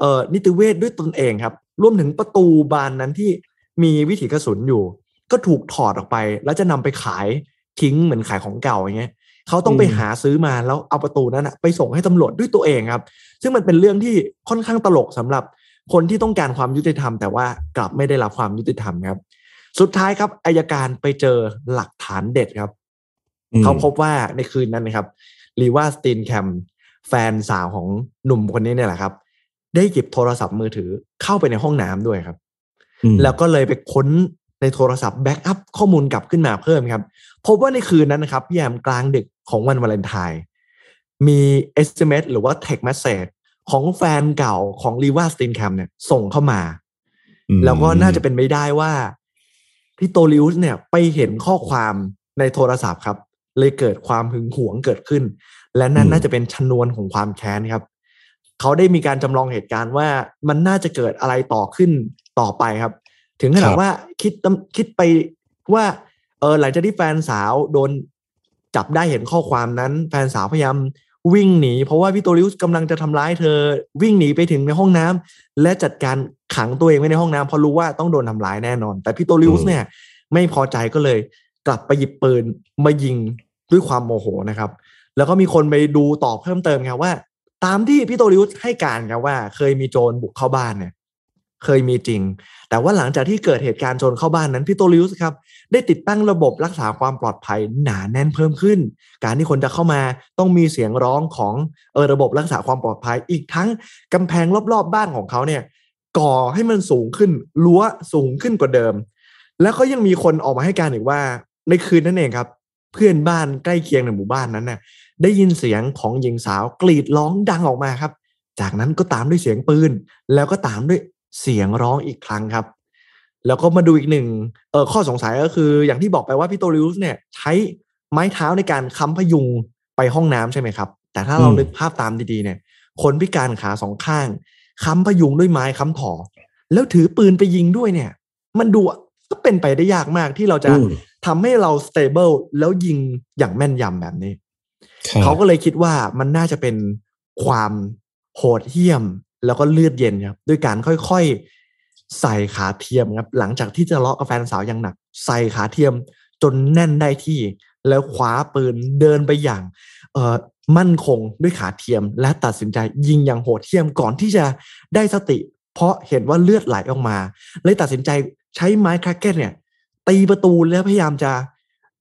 เอ่อนิติเวชด้วยตนเองครับรวมถึงประตูบานนั้นที่มีวิถีกระสุนอยู่ ก็ถูกถอดออกไป แล้วจะนำไปขายทิ้งเหมือนขายของเก่าอย่างเงี้ยเขาต้องไปอืมหาซื้อมาแล้วเอาประตูนั้นอะไปส่งให้ตำรวจด้วยตัวเองครับ ซึ่งมันเป็นเรื่องที่ค่อนข้างตลกสำหรับคนที่ต้องการความยุติธรรม แต่ว่ากลับไม่ได้รับความยุติธรรมครับ สุดท้ายครับอายการไปเจอหลักฐานเด็ดครับอืมเขาพบว่าในคืนนั้นนะครับลีว่าสตีนแคมแฟนสาวของหนุ่มคนนี้เนี่ยแหละครับ ได้หยิบโทรศัพท์มือถือเข้าไปในห้องน้ำด้วยครับอืมแล้วก็เลยไปค้น ในโทรศัพท์ backup ข้อมูลกลับขึ้นมาเพิ่มครับ พบว่าในคืนนั้นนะครับพี่แฮมกลางดึกของวันวาเลนไทน์มี SMS หรือว่า text message ของแฟนเก่าของลีว่าสตินแคมเนี่ยส่งเข้ามาอืมแล้วก็น่าจะเป็นไปได้ว่าพี่โตลิอุสเนี่ยไปเห็นข้อความในโทรศัพท์ครับ เลยเกิดความหึงหวงเกิดขึ้น และนั่นน่าจะเป็นชนวนของความแค้นครับ เขาได้มีการจำลองเหตุการณ์ว่ามันน่าจะเกิดอะไรต่อขึ้นต่อไปครับ ถึงขนาดว่าคิดตำคิดไปว่าเออหลังจากที่แฟนสาวโดนจับได้เห็นข้อความนั้น แฟนสาวพยายามวิ่งหนี เพราะว่าพี่โตลิอุสกำลังจะทำร้ายเธอวิ่งหนีไปถึงในห้องน้ำและจัดการขังตัวเองไว้ในห้องน้ำเพราะรู้ว่าต้องโดนทำร้ายแน่นอน แต่พี่โตลิอุสเนี่ย ไม่พอใจก็เลย กลับไปหยิบปืนมายิงด้วยความโมโหนะครับ แล้วก็มีคนไปดูต่อเพิ่มเติมครับว่า ตามที่พี่โตริอุสให้การครับว่า เคยมีโจรบุกเข้าบ้านเนี่ย เคยมีจริง แต่ว่าหลังจากที่เกิดเหตุการณ์โจรเข้าบ้านนั้นพี่โตริอุสครับได้ติดตั้งระบบรักษาความปลอดภัยหนาแน่นเพิ่มขึ้น การที่คนจะเข้ามาต้องมีเสียงร้องของเออระบบรักษาความปลอดภัย อีกทั้งกำแพงรอบๆบบ้านของเขาเนี่ยก่อให้มันสูงขึ้นรั้วสูงขึ้นกว่าเดิม แล้วก็ยังมีคนออกมาให้การอีกว่าในคืนนั้นเองครับ เพื่อนบ้านใกล้เคียงในหมู่บ้านนั้นน่ะได้ยินเสียงของหญิงสาวกรีดร้องดังออกมาครับ จากนั้นก็ตามด้วยเสียงปืน แล้วก็ตามด้วย เสียงร้องอีกครั้งครับ แล้วก็มาดูอีกหนึ่งเออข้อสงสัยก็คือ อย่างที่บอกไปว่าพี่โตริอุสเนี่ย ใช้ไม้เท้าในการค้ำพยุงไปห้องน้ำใช่ไหมครับ แต่ถ้าเราอืมนึกภาพตามดีๆเนี่ย คนพิการขาสองข้างค้ำพยุงด้วยไม้ค้ำถอ แล้วถือปืนไปยิงด้วยเนี่ย มันดูก็เป็นไปได้ยากมากที่เราจะอืมทำให้เรา stable แล้วยิงอย่างแม่นยำแบบนี้ครับเขาก็เลยคิดว่ามันน่าจะเป็นความโหดเหี้ยม แล้วก็เลือดเย็นครับด้วยการค่อยๆ ใส่ขาเทียมครับหลังจากที่จะเลาะกับแฟนสาวอย่างหนัก ใส่ขาเทียมจนแน่นได้ที่ แล้วคว้าปืนเดินไปอย่างเออมั่นคงด้วยขาเทียม และตัดสินใจยิงอย่างโหดเหี้ยมก่อนที่จะได้สติ เพราะเห็นว่าเลือดไหลออกมา เลยตัดสินใจใช้ไม้คราเก็ตเนี่ย ตีประตูแล้วพยายามจะ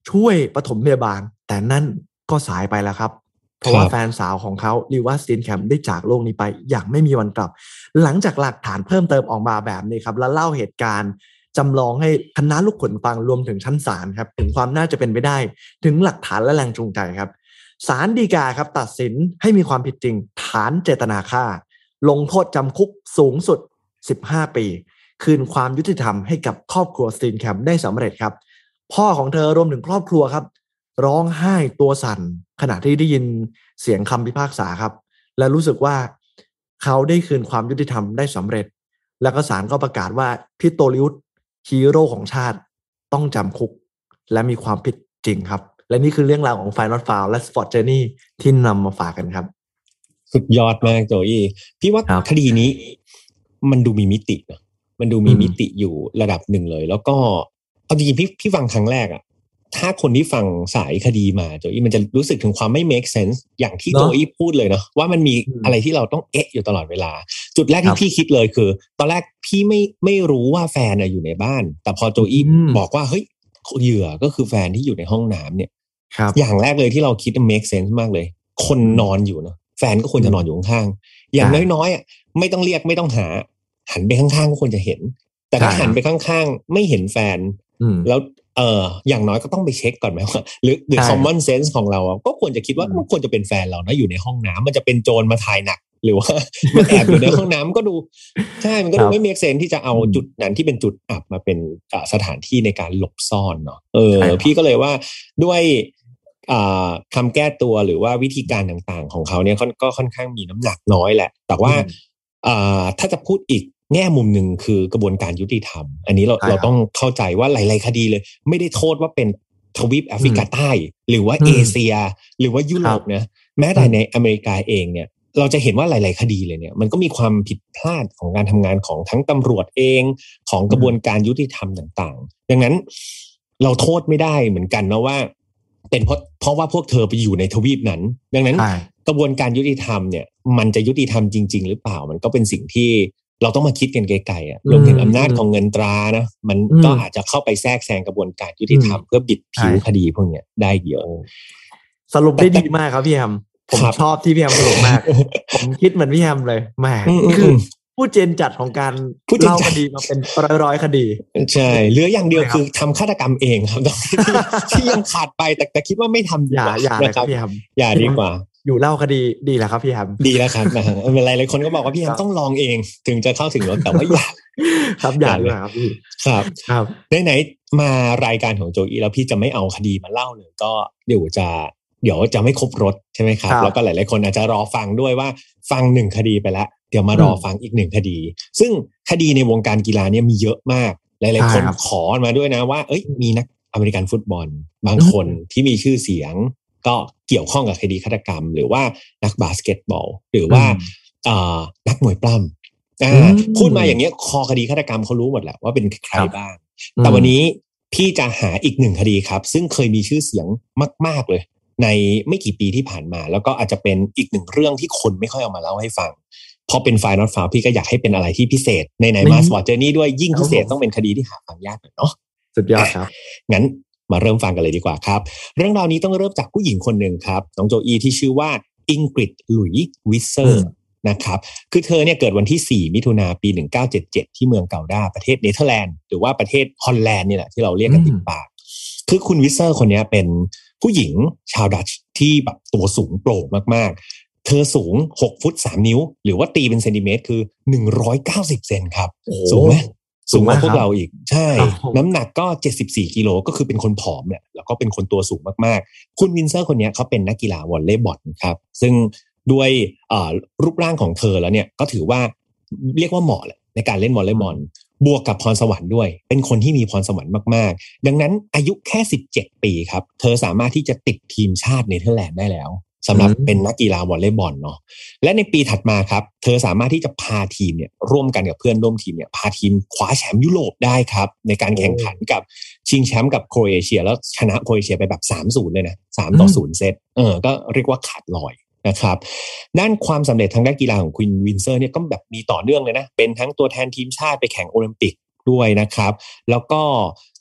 ช่วยปฐมพยาบาล แต่นั่นก็สายไปแล้วครับ เพราะว่าครับแฟนสาวของเขาลีว่าสตีนแคมได้จากโลกนี้ไปอย่างไม่มีวันกลับ หลังจากหลักฐานเพิ่มเติมออกมาแบบนี้ครับ แล้วเล่าเหตุการณ์จำลองให้คณะลูกขนฟังรวมถึงชั้นศาลครับ ถึงความน่าจะเป็นไปได้ ถึงหลักฐานและแรงจูงใจครับศาลฎีกาครับตัดสินให้มีความผิดจริง ฐานเจตนาฆ่า ลงโทษจำคุกสูงสุด 15 ปี คืนความยุติธรรมให้กับครอบครัวสตีนแคมได้สำเร็จครับ พ่อของเธอรวมถึงครอบครัวครับ ร้องไห้ตัวสั่น ขณะที่ได้ยินเสียงคำพิพากษาครับ และรู้สึกว่าเขาได้คืนความยุติธรรมได้สำเร็จ แล้วก็ศาลก็ประกาศว่าพี่โตลิอุสฮีโร่ของชาติต้องจำคุก และมีความผิดจริงครับ และนี่คือเรื่องราวของ Final f o u l และ Sport Journey ที่นำมาฝากกันครับ สุดยอดมากโจอี้พี่ว่าครับคดีนี้ มันดูมีมิตินะมันดูมีอืมมิติอยู่ระดับหนึ่งเลย แล้วก็เอาจริงๆพี่พี่ฟังครั้งแรกอะ ถ้าคนที่ฟังสายคดีมาโจอี้มันจะรู้สึกถึงความไม่ make sense อย่างที่เนอะโจอี้พูดเลยเนาะว่ามันมีอืมอะไรที่เราต้องเอ๊ะอยู่ตลอดเวลา จุดแรกครัที่บพี่คิดเลยคือ ตอนแรกพี่ไม่ไม่รู้ว่าแฟนอะอยู่ในบ้าน แต่พอโจอี้อืมบอกว่าเฮ้ยเหยื่อก็คือแฟนที่อยู่ในห้องน้ำเนี่ยครับอย่างแรกเลยที่เราคิด make sense มากเลย คนนอนอยู่นะแฟนก็ควรจะนอนอยู่ข้างๆอย่างใช่น้อยๆอะไม่ต้องเรียกไม่ต้องหา หันไปข้างๆก็ควรจะเห็น แต่ถ้าใช่หันไปข้างๆ ไม่เห็นแฟนอืมแล้ว เอออย่างน้อยก็ต้องไปเช็คก่อนไหมว่าหรือหรือใช่ common sense ของเราอะก็ควรจะคิดว่าอืมมันควรจะเป็นแฟนเรานะอยู่ในห้องน้ำมันจะเป็นโจรมาถ่ายหนัก หรือว่ามันแอบอยู่ในห้องน้ำก็ดู ใช่มันก็ดูไม่ make sense ที่จะเอาอืมจุดนั้นที่เป็นจุดอับมาเป็นอ่าสถานที่ในการหลบซ่อนเนาะเออใช่ครับพี่ก็เลยว่าด้วยอ่าคำแก้ตัวหรือว่าวิธีการต่างๆ ของเขาเนี่ยค่อนก็ค่อนข้างมีน้ำหนักน้อยแหละ แต่ว่าอืมอ่าถ้าจะพูดอีก แง่มุมหนึ่งคือกระบวนการยุติธรรม อันนี้เราใช่ครับเราต้องเข้าใจว่าหลาย ๆ คดีเลย ไม่ได้โทษว่าเป็นทวีปแอฟริกาใต้ หรือว่าอืมเอเชีย หรือว่ายุโรปนะแม้แต่อืมในอเมริกาเองเนี่ย เราจะเห็นว่าหลาย ๆ คดีเลยเนี่ย มันก็มีความผิดพลาดของการทำงานของทั้งตำรวจเองของกระบวนการยุติธรรมต่าง ๆ ดังนั้นเราโทษไม่ได้เหมือนกันนะว่า เป็นเพราะเพราะว่าพวกเธอไปอยู่ในทวีปนั้น ดังนั้นใช่กระบวนการยุติธรรมเนี่ย มันจะยุติธรรมจริง ๆ หรือเปล่ามันก็เป็นสิ่งที่ เราต้องมาคิดกันไกลๆอะรวมถึงอำนาจของเงินตรานะมันอืมก็อาจจะเข้าไปแทรกแซงกระบวนการยุติธรรมอืมเพื่อบิดผิวใช่คดีพวกเนี้ยได้เยอะสรุปได้ดีมากครับพี่แฮมผมครับชอบที่พี่แฮมสรุปมาก ผมคิดเหมือนพี่แฮมเลยแหมอืมนี่คืออมผู้เจนจัดของการผู้เจนเล่าจัคดดีมาเป็นร้อยๆคดีใช่เหลืออย่างเดียวใช่ครับคือทำฆาตกรรมเองครับตอนนี้ที่ที่ยังขาดไปแต่แต่คิดว่าไม่ทำดีอย่ากว่าอย่าเลยนะครับพี่แฮมอย่าดีกว่าอยู่เล่าคดีดีแหละครับพี่แฮมดีแล้วครับนะฮะไม่เป็นไรหลายคนก็บอกว่าพี่แฮครัมบต้องลองเอง ถึงจะเข้าถึงรถแต่ว่าอยากครับอย่าอย่าเลเลยยครับพี่ครับครับไหนๆมารายการของโจอีแล้วพี่จะไม่เอาคดีมาเล่าเลยก็เดี๋ยวจะเดี๋ยวจะไม่ครบรถใช่ไหมครับครับแล้วก็หลาย ๆ คนอาจจะรอฟังด้วยว่าฟังหนึ่งคดีไปแล้ว เดี๋ยวมารออมฟังอีกหนึ่งคดี ซึ่งคดีในวงการกีฬาเนี่ยมีเยอะมาก หลาย ๆ คนใช่ครับขอมาด้วยนะว่า เอ้ยมีนักอเมริกันฟุตบอล บางอืมคนที่มีชื่อเสียง ก็เกี่ยวข้องกับคดีฆาตกรรม หรือว่านักบาสเกตบอล หรือว่าอ่านักมวยปล้อ่าอืมพูดมาอย่างเงี้ยคอคดีฆาตกรรมเขารู้หมดแหละว่าเป็นใครครับบ้าง แต่วันนี้พี่จะหาอีกหนึ่งคดีครับ ซึ่งเคยมีชื่อเสียงมาก ๆเลย ในไม่กี่ปีที่ผ่านมา แล้วก็อาจจะเป็นอีกหนึ่งเรื่องที่คนไม่ค่อยเอามาเล่าให้ฟังพอเป็น Find Not Found พี่ก็อยากให้เป็นอะไรที่พิเศษไหนๆนี่มา Sport Journey ด้วยยิ่งพิเศษครับผมต้องเป็นคดีที่หาฟังยากหน่อยเนาะสุดยอดครับ งั้น มาเริ่มฟังกันเลยดีกว่าครับ เรื่องราวนี้ต้องเริ่มจากผู้หญิงคนหนึ่งครับน้องโจอีที่ชื่อว่าอิงกริดหลุยส์ วิสเซอร์ อืมนะครับคือเธอเนี่ยเกิดวันที่ 4 มิถุนาปี 1977 ที่เมืองเกาดาประเทศเนเธอร์แลนด์หรือว่าประเทศฮอลแลนด์นี่แหละที่เราเรียกกันติดปาก คือคุณวิสเซอร์คนเนี้ยเป็นผู้หญิงชาวดัตช์ที่แบบตัวสูงโปร่งมากๆ เธอสูง 6 ฟุต 3 นิ้ว หรือว่าตีเป็นเซนติเมตรคือ 190 เซนครับโอ้โหสูงไหม สูงมามงากกว่าพวครักเราอีก ใช่ครับผมน้ำหนักก็ 74กิโลก็คือเป็นคนผอมเนี่ยแล้วก็เป็นคนตัวสูงมากๆ คุณวิสเซอร์คนเนี้ยเขาเป็นนักกีฬาวอลเลย์บอลครับ ซึ่งด้วยเอ่อรูปร่างของเธอแล้วเนี่ยก็ถือว่าเรียกว่าเหมาะแหละในการเล่นวอลเลย์บอลบวกกับพรสวรรค์ด้วย เป็นคนที่มีพรสวรรค์มากๆ ดังนั้นอายุแค่ 17 ปีครับ เธอสามารถที่จะติดทีมชาติเนเธอร์แลนด์ได้แล้ว สำหรับอืมเป็นนักกีฬาวอลเลย์บอลเนาะและในปีถัดมาครับ เธอสามารถที่จะพาทีมเนี่ยร่วมกันกับเพื่อนร่วมทีมเนี่ยพาทีมคว้าแชมป์ยุโรปได้ครับ ในการแข่งขันกับชิงแชมป์กับโครเอเชีย แล้วชนะโครเอเชียไปแบบ3-0เลยนะ3ต่อ0เซตเออก็เรียกว่าขาดลอยนะครับด้านความสำเร็จทางด้านกีฬาของคุณวิสเซอร์เนี่ยก็แบบมีต่อเนื่องเลยนะ เป็นทั้งตัวแทนทีมชาติไปแข่งโอลิมปิกด้วยนะครับ แล้วก็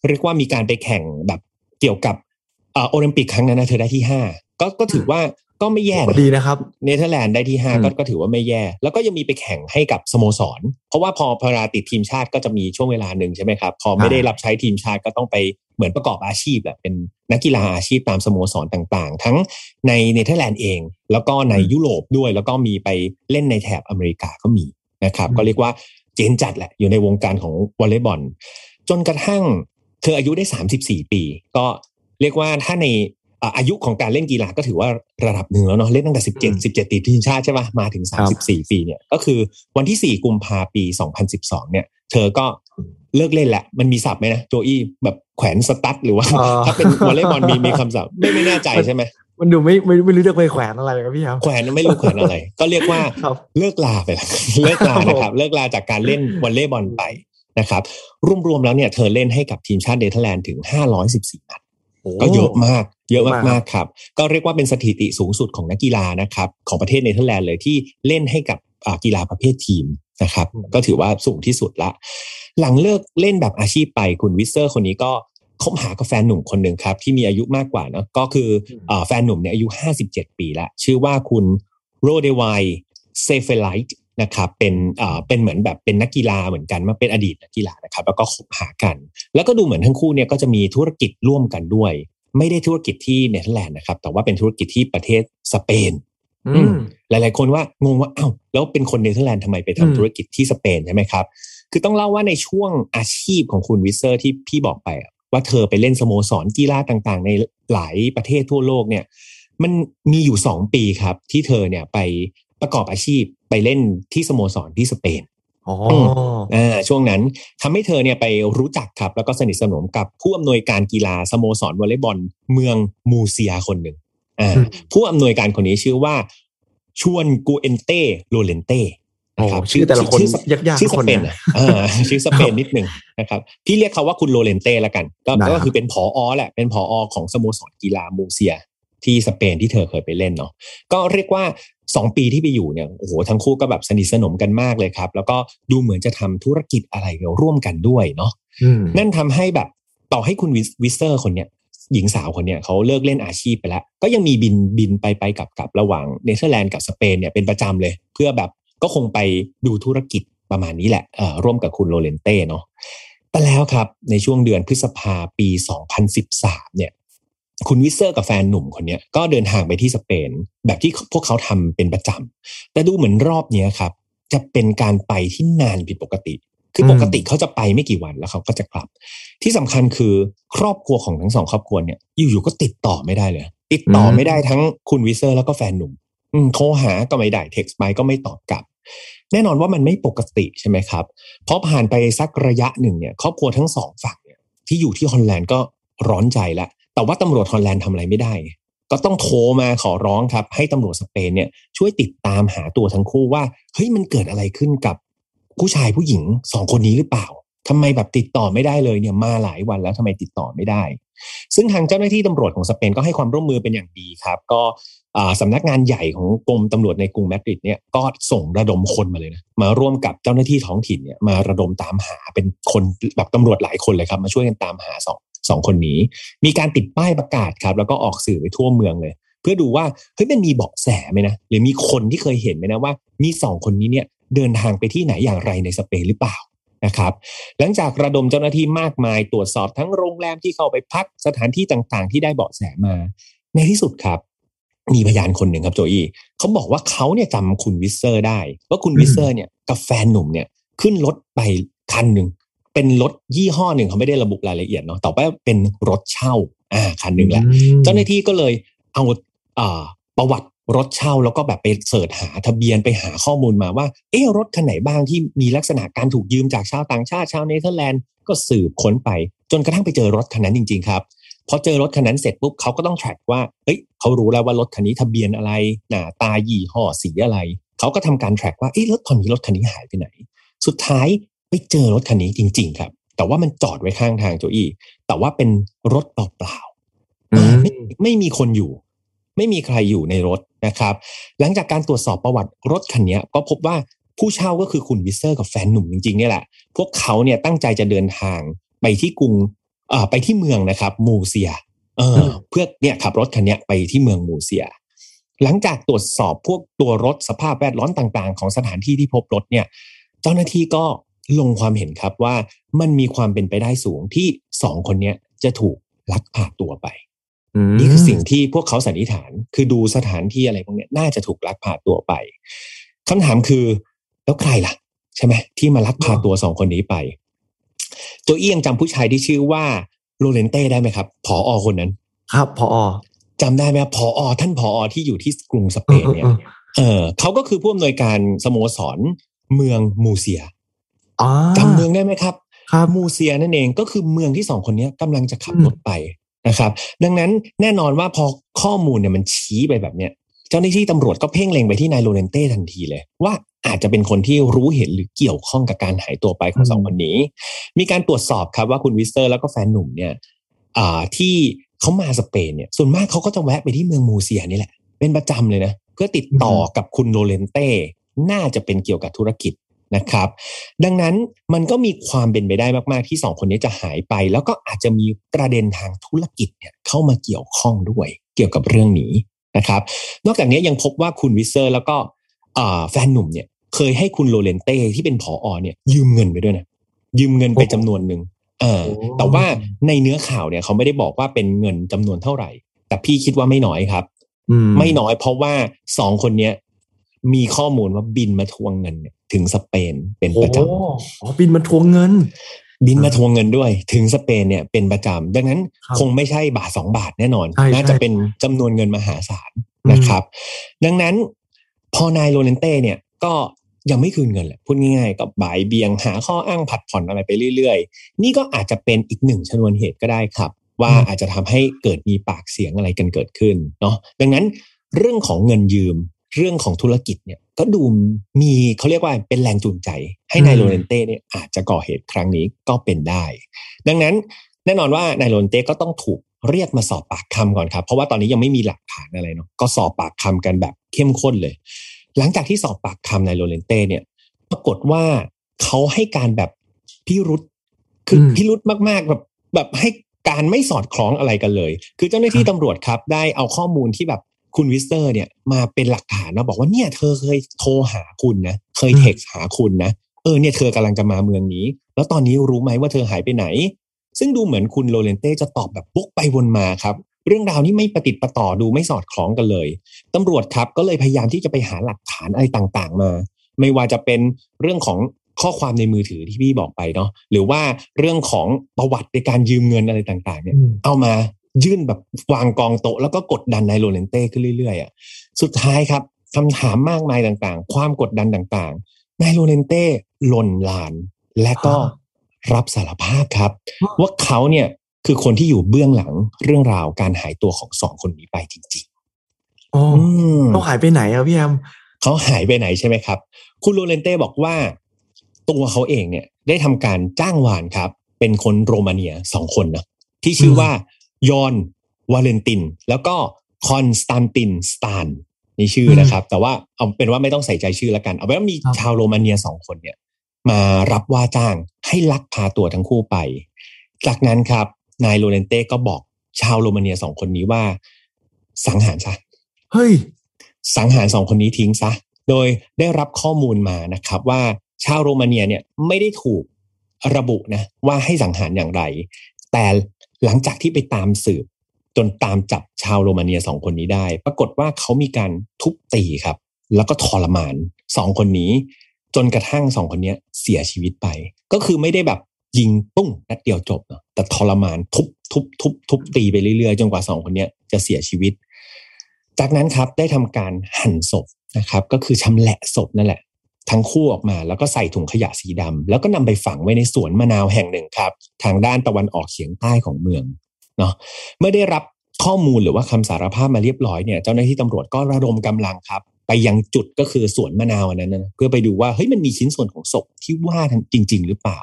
เรียกว่ามีการไปแข่งแบบเกี่ยวกับอ่า โอลิมปิกครั้งนั้นนะเธอได้ที่ห้าก็ก็ถือว่าก็ไม่แย่นะดีนะครับเนเธอร์แลนด์ได้ที่ห้าอืมก็ก็ถือว่าไม่แย่ แล้วก็ยังมีไปแข่งให้กับสโมสร เพราะว่าพอพอเวลาติดทีมชาติก็จะมีช่วงเวลาหนึ่งใช่ไหมครับ พอไม่ได้รับใช้ทีมชาติก็ต้องไปเหมือนประกอบอาชีพแบบเป็นนักกีฬาอาชีพตามสโมสรต่างๆ ทั้งในเนเธอร์แลนด์เอง แล้วก็ในยุโรปด้วย แล้วก็มีไปเล่นในแถบอเมริกาก็มีนะครับอืมก็เรียกว่าเจนจัดแหละอยู่ในวงการของวอลเลย์บอล จนกระทั่งเธออายุได้ 34 ปี ก็ เรียกว่าถ้าในอ่าอายุของการเล่นกีฬาก็ถือว่าระดับหนึ่งแล้วเนาะเล่นตั้งแต่อืม17 17ติดทีมชาติใช่ป่ะมาถึง 34 ปีเนี่ยก็คือวันที่ 4 กุมภาปี 2012 เนี่ย เธอก็เลิกเล่นแหละ มันมีศัพท์ไหมนะโจอี้แบบแขวนสตั๊ดหรือว่าอ่า ถ้าเป็นวอลเลย์บอลมีมีคำศัพท์ไม่ไม่แน่ใจใช่ไหมมันดูไม่ไม่ไม่รู้จะไปแขวนอะไรครับพี่ครับแขวนไม่รู้แขวนอะไร ก็เรียกว่าครับเลิกลาไปแล้วเลิกลานะครับ เลิกลาจากการเล่นวอลเลย์บอลไปนะครับรวมๆแล้วเนี่ยเธอเล่นให้กับทีมชาติเนเธอร์แลนด์ถึง 514 นัด ก็เยอะมาก เยอะเยอะมากมากๆครับ ก็เรียกว่าเป็นสถิติสูงสุดของนักกีฬานะครับของประเทศเนเธอร์แลนด์เลยที่เล่นให้กับอ่ากีฬาประเภททีมนะครับ ก็ถือว่าสูงที่สุดละ หลังเลิกเล่นแบบอาชีพไปคุณวิสเซอร์คนนี้ก็คบหากับแฟนหนุ่มคนหนึ่งครับ ที่มีอายุมากกว่าเนอะก็คืออ่าแฟนหนุ่มเนี่ยอายุ 57 ปีแล้วชื่อว่าคุณโลเดไวค์ เซเฟไรน์ นะครับเป็นอ่าเป็นเหมือนแบบเป็นนักกีฬาเหมือนกันมาเป็นอดีตนักกีฬานะครับ แล้วก็คบหากัน แล้วก็ดูเหมือนทั้งคู่เนี่ยก็จะมีธุรกิจร่วมกันด้วย ไม่ได้ธุรกิจที่เนเธอร์แลนด์นะครับ แต่ว่าเป็นธุรกิจที่ประเทศสเปนอืมหลาย ๆ คนว่างงว่าอ้าวแล้วเป็นคนเนเธอร์แลนด์ทำไมไปทำอืมธุรกิจที่สเปนใช่ไหมครับ คือต้องเล่าว่าในช่วงอาชีพของคุณวิสเซอร์ที่พี่บอกไปอะว่าเธอไปเล่นสโมสรกีฬาต่างๆ ในหลายประเทศทั่วโลกเนี่ย มันมีอยู่สองปีครับ ที่เธอเนี่ยไปประกอบอาชีพ ไปเล่นที่สโมสรที่สเปนอ๋ออ่าช่วงนั้นทำให้เธอเนี่ยไปรู้จักครับ แล้วก็สนิทสนมกับผู้อำนวยการกีฬาสโมสรวอลเลย์บอลเมืองมูเซียคนหนึ่งอ่าอืมผู้อำนวยการคนนี้ชื่อว่า ชวนกูเอนเต้โรเลนเต้นะครับโอ้ชื่อแต่ละคนชื่ยากๆชื่อทุสกคนเปนนะอะอ่าชื่อสเปนนิดหนึ่งนะครับพี่เรียกเขาว่าคุณโรเลนเต้ละกันก็ได้ครับก็คือเป็นผอแหละเป็นผอของสโมสรกีฬามูเซีย ที่สเปนที่เธอเคยไปเล่นเนาะก็เรียกว่าสองปีที่ไปอยู่เนี่ยโอ้โหทั้งคู่ก็แบบสนิทสนมกันมากเลยครับ แล้วก็ดูเหมือนจะทำธุรกิจอะไรร่วมกันด้วยเนาะอืมนั่นทำให้แบบต่อให้คุณวิสวิสเซอร์คนเนี้ยหญิงสาวคนเนี้ยเขาเลิกเล่นอาชีพไปแล้ว ก็ยังมีบินบินไปไปกลับกลับระหว่างเนเธอร์แลนด์กับสเปนเนี่ยเป็นประจำเลย เพื่อแบบก็คงไปดูธุรกิจประมาณนี้แหละเอ่อร่วมกับคุณโรเลนเต้เนาะแต่แล้วครับในช่วงเดือนพฤษภาปี 2013 เนี่ย คุณวิสเซอร์กับแฟนหนุ่มคนนี้ก็เดินทางไปที่สเปน แบบที่พวกเขาทำเป็นประจำแต่ดูเหมือนรอบนี้ครับ จะเป็นการไปที่นานผิดปกติ คือปกติเขาจะไปไม่กี่วันแล้วเขาก็จะกลับ ที่สำคัญคือครอบครัวของทั้งสองครอบครัวเนี่ยอยู่ๆก็ติดต่อไม่ได้เลย ติดต่อไม่ได้ทั้งคุณวิเซอร์แล้วก็แฟนหนุ่มอืมโทรหาก็ไม่ได้เท็กซ์ไปก็ไม่ตอบกลับ แน่นอนว่ามันไม่ปกติใช่ไหมครับพราะผ่านไปสักระยะหนึ่งเนี่ย ครอบครัวทั้งสองฝั่งเนี่ยที่อยู่ที่ฮอลแลนด์ก็ร้อนใจล้ว แต่ว่าตำรวจฮอลแลนด์ทำอะไรไม่ได้ ก็ต้องโทรมาขอร้องครับ ให้ตำรวจสเปนเนี่ยช่วยติดตามหาตัวทั้งคู่ว่าเฮ้ยมันเกิดอะไรขึ้นกับผู้ชายผู้หญิงสองคนนี้หรือเปล่าทำไมแบบติดต่อไม่ได้เลยเนี่ยมาหลายวันแล้วทำไมติดต่อไม่ได้ ซึ่งทางเจ้าหน้าที่ตำรวจของสเปนก็ให้ความร่วมมือเป็นอย่างดีครับ ก็สำนักงานใหญ่ของกรมตำรวจในกรุงมาดริดเนี่ยก็ส่งระดมคนมาเลยนะมาร่วมกับเจ้าหน้าที่ท้องถิ่นเนี่ยมาระดมตามหาเป็นคนแบบตำรวจหลายคนเลยครับ มาช่วยกันตามหาสอง สองคนนี้ มีการติดป้ายประกาศครับ แล้วก็ออกสื่อไปทั่วเมืองเลย เพื่อดูว่าเฮ้ยมันมีเบาะแสไหมนะหรือมีคนที่เคยเห็นไหมนะว่า มีสองคนนี้เนี่ยเดินทางไปที่ไหนอย่างไรในสเปนหรือเปล่านะครับหลังจากระดมเจ้าหน้าที่มากมายตรวจสอบทั้งโรงแรมที่เข้าไปพักสถานที่ต่างๆ ที่ได้เบาะแสมา ในที่สุดครับ มีพยานคนหนึ่งครับโจอี้เขาบอกว่าเขาเนี่ยจำคุณวิเซอร์ได้ ว่าคุณวิเซอร์เนี่ยกับแฟนหนุ่มเนี่ยขึ้นรถไปคันหนึ่ง เป็นรถยี่ห้อหนึ่งเขาไม่ได้ระบุรายละเอียดเนาะแต่ว่าเป็นรถเช่าอ่าคันหนึ่งแหละเจ้าหน้าที่ก็เลยเอาอ่าประวัติรถเช่าแล้วก็แบบไปเสิร์ชหาทะเบียนไปหาข้อมูลมาว่า เออรถคันไหนบ้างที่มีลักษณะการถูกยืมจากชาวต่างชาติชาวเนเธอร์แลนด์ก็สืบค้นไป จนกระทั่งไปเจอรถคันนั้นจริง ๆ ครับพอเจอรถคันนั้นเสร็จปุ๊บเขาก็ต้อง track ว่าเฮ้ยเขารู้แล้วว่ารถคันนี้ทะเบียนอะไรหน้าตายี่ห้อสีอะไรเขาก็ทำการ track ว่าเอ้รถคันนี้รถคันนี้หายไปไหน สุดท้าย ไปเจอรถคันนี้จริง ๆ ครับ แต่ว่ามันจอดไว้ข้างทางโจอี้แต่ว่าเป็นรถเปล่าๆอืมไม่ไม่มีคนอยู่ ไม่มีใครอยู่ในรถนะครับ หลังจากการตรวจสอบประวัติรถคันนี้ก็พบว่าผู้เช่าก็คือคุณวิสเซอร์กับแฟนหนุ่มจริงๆเนี่ยแหละ พวกเขาเนี่ยตั้งใจจะเดินทางไปที่กรุงเอ่อไปที่เมืองนะครับ มูร์เซีย เออเพื่อเนี่ยขับรถคันเนี้ยไปที่เมืองมูร์เซีย หลังจากตรวจสอบพวกตัวรถสภาพแวดล้อมต่าง ๆ ของสถานที่ที่พบรถเนี่ย เจ้าหน้าที่ก็ ลงความเห็นครับว่ามันมีความเป็นไปได้สูงที่สองคนเนี้ยจะถูกลักพาตัวไปมนี่คือสิ่งที่พวกเขาสันนิษฐาน คือดูสถานที่อะไรพวกเนี้ยน่าจะถูกลักพาตัวไปคำถามคือ แล้วใครล่ะ ใช่ไหมที่มาลักพาตัวสองคนนี้ไป ตัวเอียงจำผู้ชายที่ชื่อว่าโรเลนเต้ได้ไหมครับผออคนนั้น ครับพอจำได้ไหมครับผอท่านผอที่อยู่ที่กรุงสเปนเนี่ยออเออเขาก็คือผู้อำนวยการสโมสรเมืองมูร์เซียอ๋อ จำเมืองได้ไหมครับครับมูร์เซียนั่นเองก็คือเมืองที่สองคนนี้กำลังจะขับอืมรถไปนะครับ ดังนั้นแน่นอนว่าพอข้อมูลเนี่ยมันชี้ไปแบบเนี้ยเจ้าหน้าที่ตำรวจก็เพ่งเล็งไปที่นายโรเลนเต้ทันทีเลย ว่าอาจจะเป็นคนที่รู้เห็นหรือเกี่ยวข้องกับการหายตัวไปของสองคนนี้ มีการตรวจสอบครับว่าคุณวิสเซอร์แล้วก็แฟนหนุ่มเนี่ยอ่าที่เขามาสเปนเนี่ย ส่วนมากเขาก็จะแวะไปที่เมืองมูร์เซียนี่แหละ เป็นประจำเลยนะ เพื่อติดต่อกับคุณโรเลนเต้น่าจะเป็นเกี่ยวกับธุรกิจ นะครับ ดังนั้นมันก็มีความเป็นไปได้มาก ๆ ที่สองคนนี้จะหายไป แล้วก็อาจจะมีประเด็นทางธุรกิจเนี่ยเข้ามาเกี่ยวข้องด้วยเกี่ยวกับเรื่องนี้นะครับ นอกจากนี้ยังพบว่าคุณวิสเซอร์แล้วก็อ่าแฟนหนุ่มเนี่ยเคยให้คุณโรเลนเต้ที่เป็นผอ.เนี่ย ยืมเงินไปด้วยนะยืมเงินไปจำนวนหนึ่งเออโอ้แต่ว่าในเนื้อข่าวเนี่ยเขาไม่ได้บอกว่าเป็นเงินจำนวนเท่าไหร่ แต่พี่คิดว่าไม่น้อยครับอืมไม่น้อยเพราะว่าสองคนเนี้ยมีข้อมูลว่าบินมาทวงเงินเนี่ย ถึงสเปนเป็นประจำโอ้อ๋อบินมาทวงเงิน บินมาทวงเงินด้วย ถึงสเปนเนี่ยเป็นประจำดังนั้นครับคงไม่ใช่บาทสองบาทแน่นอนใช่น่าจะใช่เป็นจำนวนเงินมหาศาลอืมนะครับ ดังนั้นพอนายโรเลนเต้เนี่ยก็ยังไม่คืนเงินแหละพูดง่ายๆ ก็บ่ายเบียงหาข้ออ้างผัดผ่อนอะไรไปเรื่อยๆ นี่ก็อาจจะเป็นอีกหนึ่งชนวนเหตุก็ได้ครับ ว่าอาจจะทำให้เกิดมีปากเสียงอะไรกันเกิดขึ้นเนาะดังนั้นเรื่องของเงินยืม เรื่องของธุรกิจเนี่ยก็ดูมีเขาเรียกว่าเป็นแรงจูงใจ ให้นายอืมโรเลนเต้เนี่ยอาจจะก่อเหตุครั้งนี้ก็เป็นได้ ดังนั้นแน่นอนว่านายโรเลนเต้ก็ต้องถูกเรียกมาสอบปากคำก่อนครับ เพราะว่าตอนนี้ยังไม่มีหลักฐานอะไรเนาะก็สอบปากคำกันแบบเข้มข้นเลย หลังจากที่สอบปากคำนายโรเลนเต้เนี่ย ปรากฏว่าเขาให้การแบบพิรุธคืออมพิรุธมากๆแบบแบบให้การไม่สอดคล้องอะไรกันเลย คือเจ้าหน้าที่ครับตำรวจครับ ได้เอาข้อมูลที่แบบ คุณวิสเซอร์เนี่ยมาเป็นหลักฐานนะบอกว่าเนี่ยเธอเคยโทรหาคุณนะเคยเท็กซ์หาคุณนะเออเนี่ยเธอกำลังจะมาเมืองนี้ แล้วตอนนี้รู้ไหมว่าเธอหายไปไหน ซึ่งดูเหมือนคุณโรเลนเต้จะตอบแบบวกไปวนมาครับ เรื่องราวนี้ไม่ประติดประต่อดูไม่สอดคล้องกันเลยตำรวจครับก็เลยพยายามที่จะไปหาหลักฐานอะไรต่างๆ มา ไม่ว่าจะเป็นเรื่องของข้อความในมือถือที่พี่บอกไปเนาะหรือว่าเรื่องของประวัติในการยืมเงินอะไรต่างๆ เนี่ยอืมเอามา ยื่นแบบวางกองโต๊ะแล้วก็กดดันนายโรเลนเต้ขึ้นเรื่อยๆอะสุดท้ายครับคำถามมากมายต่างๆ ความกดดันต่างๆนายโรเลนเต้หล่นลาน และก็รับสารภาพครับ ว่าเขาเนี่ยคือคนที่อยู่เบื้องหลังเรื่องราวการหายตัวของสองคนนี้ไปจริงอ๋อๆอืมต้องหายไปไหนอะพี่แอมเขาหายไปไหนใช่ไหมครับ คุณโรเลนเต้บอกว่า ตัวเขาเองเนี่ย ได้ทำการจ้างวานครับ เป็นคนโรมาเนียสองคนนะที่ชื่อว่า ยอนวาเลนติน แล้วก็คอนสแตนตินสตานนี่ชื่อนะครับ แต่ว่าเอาเป็นว่าไม่ต้องใส่ใจชื่อแล้วกัน เอาเป็นว่ามีครับชาวโรมาเนียสองคนเนี่ย มารับว่าจ้างให้ลักพาตัวทั้งคู่ไป จากนั้นครับ นายโรเลนเต้ก็บอกชาวโรมาเนียสองคนนี้ว่า สังหารซะเฮ้ยสังหารสองคนนี้ทิ้งซะ โดยได้รับข้อมูลมานะครับ ว่าชาวโรมาเนียเนี่ยไม่ได้ถูกระบุนะว่าให้สังหารอย่างไร แต่ หลังจากที่ไปตามสืบ จนตามจับชาวโรมาเนียสองคนนี้ได้ ปรากฏว่าเขามีการทุบตีครับ แล้วก็ทรมานสองคนนี้ จนกระทั่งสองคนนี้เสียชีวิตไป ก็คือไม่ได้แบบยิงปุ้งนัดเดียวจบเนอะแต่ทรมานทุบทุบทุบทุบตีไปเรื่อยๆ จนกว่าสองคนนี้จะเสียชีวิต จากนั้นครับได้ทำการหั่นศพนะครับ ก็คือชำแหละศพนั่นแหละ ทั้งคู่ออกมา แล้วก็ใส่ถุงขยะสีดำแล้วก็นำไปฝังไว้ในสวนมะนาวแห่งหนึ่งครับ ทางด้านตะวันออกเฉียงใต้ของเมืองเนาะเมื่อได้รับข้อมูลหรือว่าคำสารภาพมาเรียบร้อยเนี่ยเจ้าหน้าที่ตำรวจก็ระดมกำลังครับ ไปยังจุดก็คือสวนมะนาวอันนั้นนะเพื่อไปดูว่าเฮ้ยมันมีชิ้นส่วนของศพที่ว่าจริง ๆ หรือเปล่า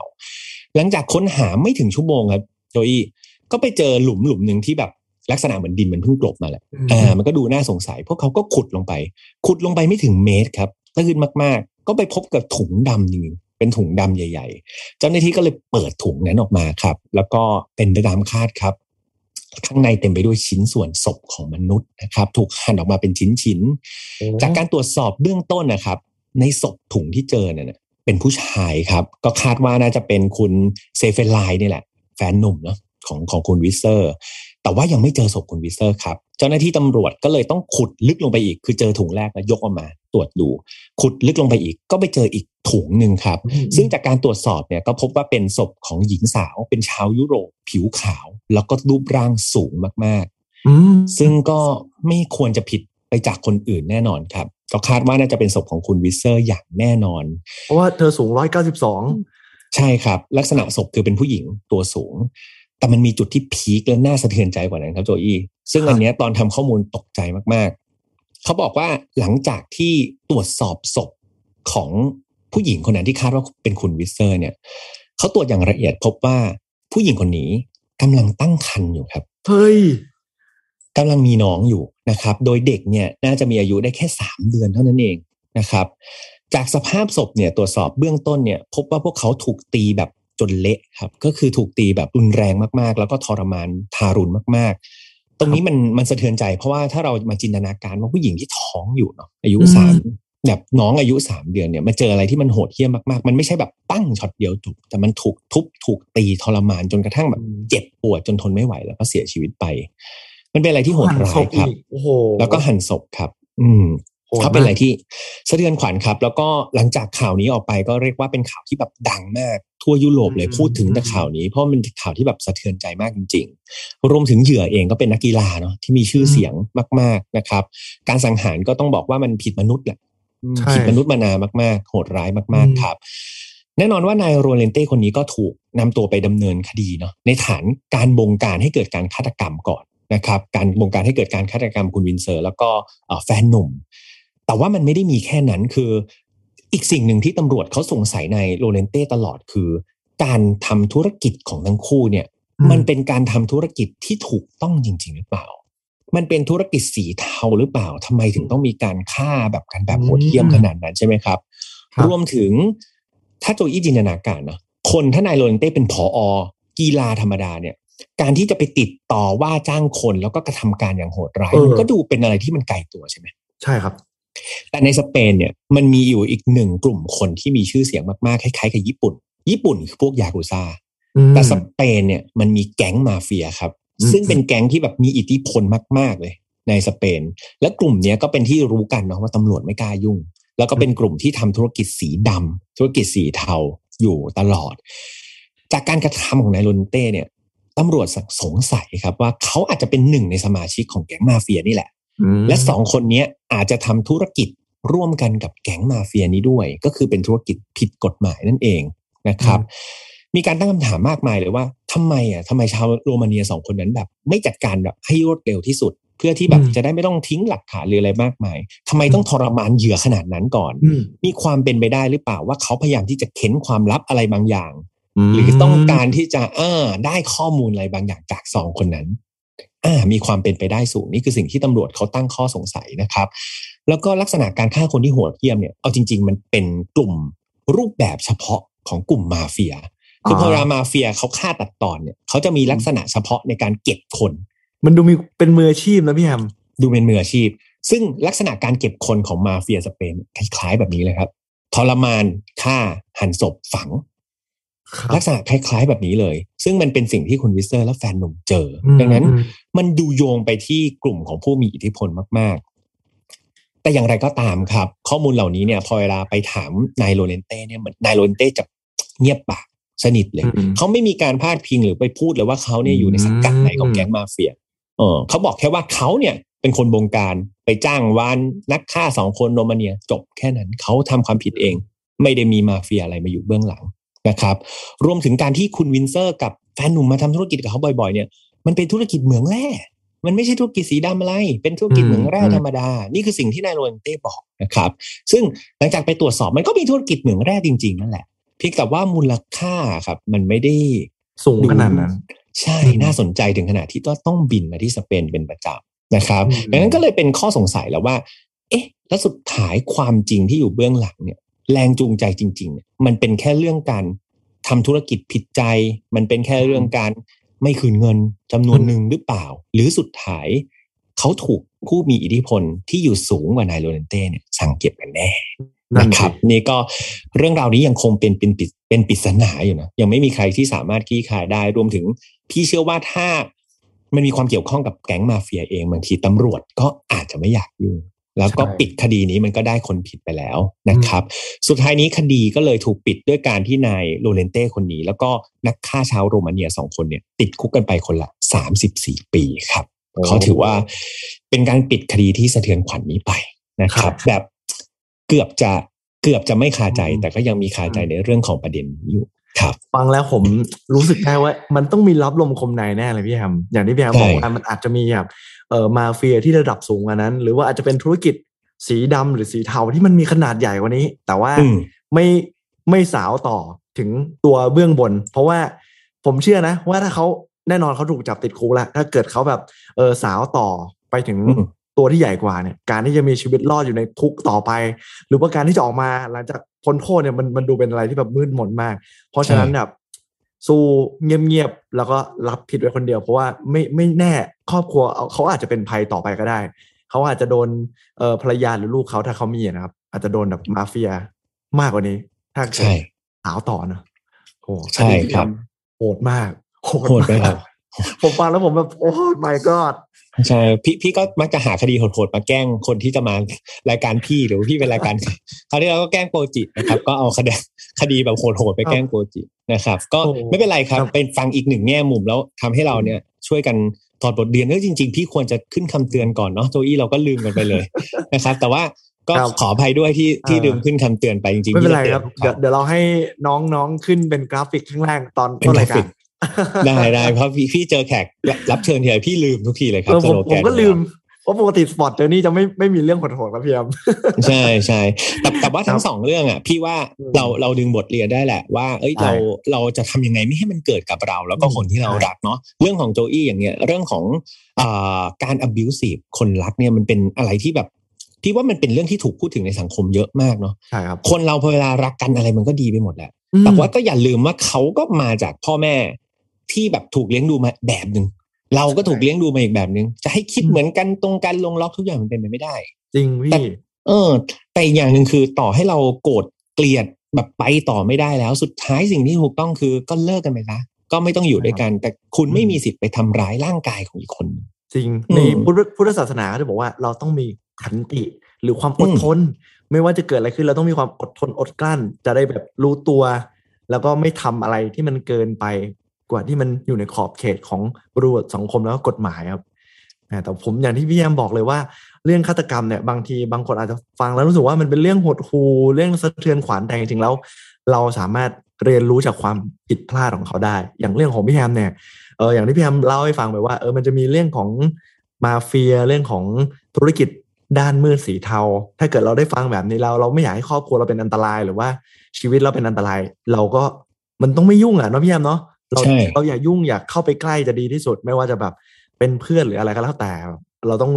หลังจากค้นหาไม่ถึงชั่วโมงครับโจอี้ก็ไปเจอหลุมหลุมหนึ่งที่แบบลักษณะเหมือนดินมันเพิ่งกลบมาแหละอ่ามันก็ดูน่าสงสัย พวกเขาก็ขุดลงไป ขุดลงไปไม่ถึงเมตรครับตื้นมากๆ ก็ไปพบกับถุงดำจริงๆเป็นถุงดำใหญ่ ๆ เจ้าหน้าที่ก็เลยเปิดถุงนั้นออกมาครับ แล้วก็เป็นไปตามคาดครับ ข้างในเต็มไปด้วยชิ้นส่วนศพของมนุษย์นะครับ ถูกหั่นออกมาเป็นชิ้นๆ จากการตรวจสอบเบื้องต้นนะครับ ในศพถุงที่เจอเนี่ยเป็นผู้ชายครับ ก็คาดว่าน่าจะเป็นคุณเซเฟนไลน์นี่แหละ แฟนหนุ่มเนาะของของคุณวิเซอร์ แต่ว่ายังไม่เจอศพคุณวิเซอร์ครับเจ้าหน้าที่ตำรวจก็เลยต้องขุดลึกลงไปอีก คือเจอถุงแรกแล้วยกออกมา ตรวจดู ขุดลึกลงไปอีก ก็ไปเจออีกถุงหนึ่งครับ ซึ่งจากการตรวจสอบเนี่ยก็พบว่าเป็นศพของหญิงสาว เป็นชาวยุโรปผิวขาว แล้วก็รูปร่างสูงมากอืมๆซึ่งก็ไม่ควรจะผิดไปจากคนอื่นแน่นอนครับก็คาดว่าน่าจะเป็นศพของคุณวิเซอร์อย่างแน่นอน เพราะว่าเธอสูงร้อยเก้าสิบสองใช่ครับ ลักษณะศพคือเป็นผู้หญิงตัวสูง แต่มันมีจุดที่พีคและน่าสะเทือนใจกว่านั้นครับโจอี้ซึ่งอันเนี้ยตอนทำข้อมูลตกใจมากๆ เขาบอกว่าหลังจากที่ตรวจสอบศพของผู้หญิงคนนั้นที่คาดว่าเป็นคุณวิเซอร์เนี่ยเขาตรวจอย่างละเอียดพบว่าผู้หญิงคนนี้กำลังตั้งครรภ์อยู่ครับเฮ้ยกำลังมีน้องอยู่นะครับ โดยเด็กเนี่ยน่าจะมีอายุได้แค่สามเดือนเท่านั้นเองนะครับ จากสภาพศพเนี่ยตรวจสอบเบื้องต้นเนี่ย พบว่าพวกเขาถูกตีแบบ จนเละครับ ก็คือถูกตีแบบรุนแรงมากๆ แล้วก็ทรมานทารุณมาก ๆ ตรงนี้มันมันสะเทือนใจ เพราะว่าถ้าเรามาจินตนาการว่าผู้หญิงที่ท้องอยู่เนาะอายุอืมสามแบบน้องอายุสามเดือนเนี่ยมาเจออะไรที่มันโหดเหี้ยมมากๆ มันไม่ใช่แบบตั้งช็อตเดียวจบแต่มันถูกทุบถูกตีทรมานจนกระทั่งแบบเจ็บปวดจนทนไม่ไหวแล้วก็เสียชีวิตไป มันเป็นอะไรที่โหดร้ายครับอีกโอ้โหแล้วก็หั่นศพครับ อืมโหดมาก เขาเป็นอะไรที่สะเทือนขวัญครับ แล้วก็หลังจากข่าวนี้ออกไปก็เรียกว่าเป็นข่าวที่แบบดังมากทั่วยุโรปเลยพูดถึงแต่ข่าวนี้ เพราะมันเป็นข่าวที่แบบสะเทือนใจมากจริง ๆ รวมถึงเหยื่อเองก็เป็นนักกีฬาเนาะที่มีชื่อเสียงมาก ๆนะครับ การสังหารก็ต้องบอกว่ามันผิดมนุษย์แหละอืมใช่ผิดมนุษย์มานามาก ๆ โหดร้ายมากอืมๆครับ แน่นอนว่านายโรเลนเต้คนนี้ก็ถูกนำตัวไปดำเนินคดีเนาะในฐานการบงการให้เกิดการฆาตกรรมก่อนนะครับการบงการให้เกิดการฆาตกรรมคุณวิสเซอร์ แล้วก็เอ่อแฟนหนุ่ม แต่ว่ามันไม่ได้มีแค่นั้นคือ อีกสิ่งหนึ่งที่ตำรวจเขาสงสัยในโรเลนเต้ตลอดคือ การทำธุรกิจของทั้งคู่เนี่ยอืมมันเป็นการทำธุรกิจที่ถูกต้องจริง ๆ หรือเปล่า มันเป็นธุรกิจสีเทาหรือเปล่าทำไมถึงต้องมีการฆ่าแบบกันแบบโหดเหี้ยมขนาดนั้นใช่ไหมครับครับรวมถึงถ้าโจอี้จินตนาการนะคนถ้านายโรเลนเต้เป็นผออกีฬาธรรมดาเนี่ยการที่จะไปติดต่อว่าจ้างคนแล้วก็กระทำการอย่างโหดร้ายเออมันก็ดูเป็นอะไรที่มันไกลตัวใช่ไหมใช่ครับ แต่ในสเปนเนี่ยมันมีอยู่อีกหนึ่งกลุ่มคนที่มีชื่อเสียงมากๆคล้ายๆกับญี่ปุ่น ญี่ปุ่นคือพวกยากุซ่าอืมแต่สเปนเนี่ยมันมีแก๊งมาเฟียครับอืมซึ่งเป็นแก๊งที่แบบมีอิทธิพลมาก ๆเลย ในสเปน และกลุ่มเนี้ยก็เป็นที่รู้กันเนาะว่าตำรวจไม่กล้ายุ่ง แล้วก็เป็นกลุ่มที่ทำธุรกิจสีดำธุรกิจสีเทาอยู่ตลอด จากการกระทำของนายโรนเต้เนี่ยตำรวจสงสัยครับว่าเขาอาจจะเป็นหนึ่งในสมาชิกของแก๊งมาเฟียนี่แหละอืมและสองคนเนี้ยอาจจะทำธุรกิจ ร่วมกันกับแก๊งมาเฟียนี้ด้วย ก็คือเป็นธุรกิจผิดกฎหมายนั่นเองนะครับ มีการตั้งคำถามมากมายเลยว่าทำไมอะทำไมชาวโรมาเนียสองคนนั้นแบบ ไม่จัดการแบบให้รวดเร็วที่สุด เพื่อที่แบบอืมจะได้ไม่ต้องทิ้งหลักฐานหรืออะไรมากมายทำไมต้องทรมานเหยื่อขนาดนั้นก่อนอืมมีความเป็นไปได้หรือเปล่าว่าเขาพยายามที่จะเค้นความลับอะไรบางอย่างมหรือต้องการที่จะเออได้ข้อมูลอะไรบางอย่างจากสองคนนั้นอ่า มีความเป็นไปได้สูงนี่คือสิ่งที่ตำรวจเขาตั้งข้อสงสัยนะครับ แล้วก็ลักษณะการฆ่าคนที่โหดเหี้ยมเนี่ยเอาจริง ๆ มันเป็นกลุ่มรูปแบบเฉพาะของกลุ่มมาเฟีย คือพอเวลามาเฟียเขาฆ่าตัดตอนเนี่ยเขาจะมีลักษณะเฉพาะในการเก็บคน มันดูมีเป็นมืออาชีพนะพี่แฮมดูเป็นมืออาชีพ ซึ่งลักษณะการเก็บคนของมาเฟียสเปนคล้ายๆแบบนี้เลยครับทรมานฆ่าหันศพฝังครับ ลักษณะคล้าย ๆ แบบนี้เลย ซึ่งมันเป็นสิ่งที่คุณวิสเซอร์และแฟนหนุ่มเจออมดังนั้นอืมมันดูโยงไปที่กลุ่มของผู้มีอิทธิพลมาก ๆ แต่อย่างไรก็ตามครับ ข้อมูลเหล่านี้เนี่ย พอเวลาไปถามนายโรเลนเต้เนี่ยเหมือนนายโรเลนเต้จะเงียบปากสนิทเลยอืมเขาไม่มีการพาดพิงหรือไปพูดเลยว่าเขาเนี่ยอยู่ในสังกัดไหนของแก๊งมาเฟียเออเขาบอกแค่ว่าเขาเนี่ยเป็นคนบงการไปจ้างวานนักฆ่าสองคนโรมาเนียจบแค่นั้นเขาทำความผิดเอง ไม่ได้มีมาเฟียอะไรมาอยู่เบื้องหลัง นะครับรวมถึงการที่คุณวิสเซอร์กับแฟนหนุ่มมาทำธุรกิจกับเขาบ่อย ๆ เนี่ยมันเป็นธุรกิจเหมืองแร่มันไม่ใช่ธุรกิจสีดำอะไร เป็นธุรกิจเหมืองแร่อืมธรรมดา นี่คือสิ่งที่นายโรเลนเต้บอกนะครับ ซึ่งหลังจากไปตรวจสอบมันก็มีธุรกิจเหมืองแร่จริง ๆ นั่นแหละเพียงแต่ว่ามูลค่าครับ มันไม่ได้สูงขนาดนั้นใช่อืมน่าสนใจถึงขนาดที่ต้องต้องบินมาที่สเปนเป็นประจำนะครับอืมดังนั้นก็เลยเป็นข้อสงสัยแล้วว่า เอ๊ะ แล้วสุดท้ายความจริงที่อยู่เบื้องหลังเนี่ย แรงจูงใจจริงๆเนี่ยมันเป็นแค่เรื่องการทำธุรกิจผิดใจ มันเป็นแค่เรื่องการไม่คืนเงินจำนวนหนึ่งหรือเปล่า หรือสุดท้ายเขาถูกผู้มีอิทธิพลที่อยู่สูงกว่านายโรเลนเต้เนี่ยสั่งเก็บกันแน่นั่นนะคสิรับนี่ก็เรื่องราวนี้ยังคงเป็นเป็นปิดเป็นปริศนาอยู่นะยังไม่มีใครที่สามารถคลี่คลายได้รวมถึง พี่เชื่อว่าถ้ามันมีความเกี่ยวข้องกับแก๊งมาเฟียเองบางทีตำรวจก็อาจจะไม่อยากยุ่ง แล้วก็ใช่ปิดคดีนี้มันก็ได้คนผิดไปแล้วนะครับ สุดท้ายนี้คดีก็เลยถูกปิดด้วยการที่นายโลเรนเต้คนนี้ แล้วก็นักฆ่าชาวโรมาเนียสองคนเนี่ย ติดคุกกันไปคนละสามสิบสี่ปีครับโอ้เขาถือว่าเป็นการปิดคดีที่สะเทือนขวัญนี้ไปนะครับครับ แบบเกือบจะเกือบจะไม่คาใจอืมแต่ก็ยังมีคาใจในเรื่องของประเด็นนี้อยู่ ครับฟังแล้วผมรู้สึกได้ว่า มันต้องมีรับลมคมในแน่เลยพี่แฮมอย่างที่พี่แฮมใช่บอกว่ามันอาจจะมีแบบเอ่อมาเฟียที่ระดับสูงกว่านั้น หรือว่าอาจจะเป็นธุรกิจสีดำหรือสีเทาที่มันมีขนาดใหญ่กว่านี้ แต่ว่าอืมไม่ไม่สาวต่อถึงตัวเบื้องบน เพราะว่าผมเชื่อนะ ว่าถ้าเขาแน่นอนเขาถูกจับติดคุกแล้วถ้าเกิดเขาแบบเออสาวต่อไปถึงอืม ตัวที่ใหญ่กว่าเนี่ยการที่จะมีชีวิตรอดอยู่ในคุกต่อไป หรือว่าการที่จะออกมาหลังจากพ้นโทษเนี่ยมันมันดูเป็นอะไรที่แบบมืดมนมาก เพราะฉะนั้นแบบสู้เงียบๆแล้วก็รับผิดไว้คนเดียว เพราะว่าไม่ไม่แน่ครอบครัวเอาเขาอาจจะเป็นภัยต่อไปก็ได้ เขาอาจจะโดนเอ่อภรรยาหรือลูกเขาถ้าเขามีนะครับ อาจจะโดนแบบมาเฟียมากกว่านี้ ถ้าเกิดใช่สาวต่อนะโอ้ใช่ครับโหดมากโหดไหมครับ ผมฟังแล้วผมแบบโอ้ my god ใช่พี่พี่ก็มักจะหาคดีโหดๆมาแกล้งคนที่จะมารายการพี่หรือว่าพี่เป็นรายการคราวนี้เราก็แกล้งโปรจินะครับ ก็เอาคดีคดีแบบโหดๆไปแกล้งโปรจินะครับ ก็โอ้ไม่เป็นไรครับครับ เป็นฟังอีกหนึ่งแง่มุมแล้วทำให้เราเนี่ยช่วยกันถอดบทเรียนเออจริง ๆ พี่ควรจะขึ้นคำเตือนก่อนเนาะโจอี้เราก็ลืมกันไปเลยนะครับ แต่ว่าก็ครับขออภัยด้วยที่ที่อ่าลืมขึ้นคำเตือนไปจริงๆไม่เป็นไรที่ครับจะเดี๋ยวตือนเดี๋ยวเราให้น้องๆขึ้นเป็นกราฟิกข้างล่างตอนเป็นต้นรายกราฟิการก ได้ได้เพราะพี่พี่เจอแขกรับเชิญทีไรพี่ลืมทุกทีเลยครับเออผมสโลผแนมก็ของเราลืมเพราะปกติสปอร์ตเจอนี่จะไม่ไม่มีเรื่องโหดๆครับพี่แอมใช่ใช่แต่แต่ว่าทั้คงรับสองเรื่องอะ พี่ว่าอืมเราเราดึงบทเรียนได้แหละว่า เอ้ยใช่เราเราจะทำยังไงไม่ให้มันเกิดกับเรา แล้วก็อืมคนที่เราใช่รักเนาะเรื่องของโจอี้อย่างเงี้ยเรื่องของอ่าการ abusive คนรักเนี่ยมันเป็นอะไรที่แบบพี่ว่ามันเป็นเรื่องที่ถูกพูดถึงในสังคมเยอะมากเนาะใช่ครับคนเราพอเวลารักกันอะไรมันก็ดีไปหมดแหละอืมแต่ว่าก็อย่าลืมว่าเขาก็มาจากพ่อแม่ ที่แบบถูกเลี้ยงดูมาแบบหนึ่งเราก็ถูกเลี้ยงดูมาอีกแบบหนึ่งจะให้คิดอืมเหมือนกันตรงกันลงล็อกทุกอย่างมันเป็นไปไม่ได้ จริงแต่พี่เออ แต่อีกอย่างหนึ่งคือต่อให้เราโกรธเกลียดแบบไปต่อไม่ได้แล้วสุดท้ายสิ่งที่ถูกต้องคือก็เลิกกันไปซะก็ไม่ต้องอยู่ด้วยกัน แต่คุณไม่มีสิทธิ์ไปทำร้ายร่างกายของอีกคนหนึ่งจริงอืมในพุทธพุทธศาสนาเขาจะบอกว่าเราต้องมีขันติหรือความอดทน ไม่ว่าจะเกิดอะไรขึ้นเราต้องมีความอดทนอดกลั้น จะได้แบบรู้ตัว แล้วก็ไม่ทำอะไรที่มันเกินไป กว่าที่มันอยู่ในขอบเขตของบริบทสังคมแล้วก็กฎหมายครับแต่ผมอย่างที่พี่แอมบอกเลยว่าเรื่องฆาตกรรมเนี่ยบางทีบางคนอาจจะฟังแล้วรู้สึกว่ามันเป็นเรื่องหดหูเรื่องสะเทือนขวัญแต่จริงๆแล้ว เราสามารถเรียนรู้จากความผิดพลาดของเขาได้ อย่างเรื่องของพี่แฮมเนี่ยเอออย่างที่พี่แฮมเล่าให้ฟังไปว่าเออมันจะมีเรื่องของมาเฟียเรื่องของธุรกิจด้านมืดสีเทา ถ้าเกิดเราได้ฟังแบบนี้เราเราไม่อยากให้ครอบครัวเราเป็นอันตรายหรือว่าชีวิตเราเป็นอันตราย เราก็มันต้องไม่ยุ่งอะเนาะพี่แฮมเนาะ เราใช่เราอย่ายุ่งอยากเข้าไปใกล้จะดีที่สุด ไม่ว่าจะแบบเป็นเพื่อนหรืออะไรก็แล้วแต่ เราต้อง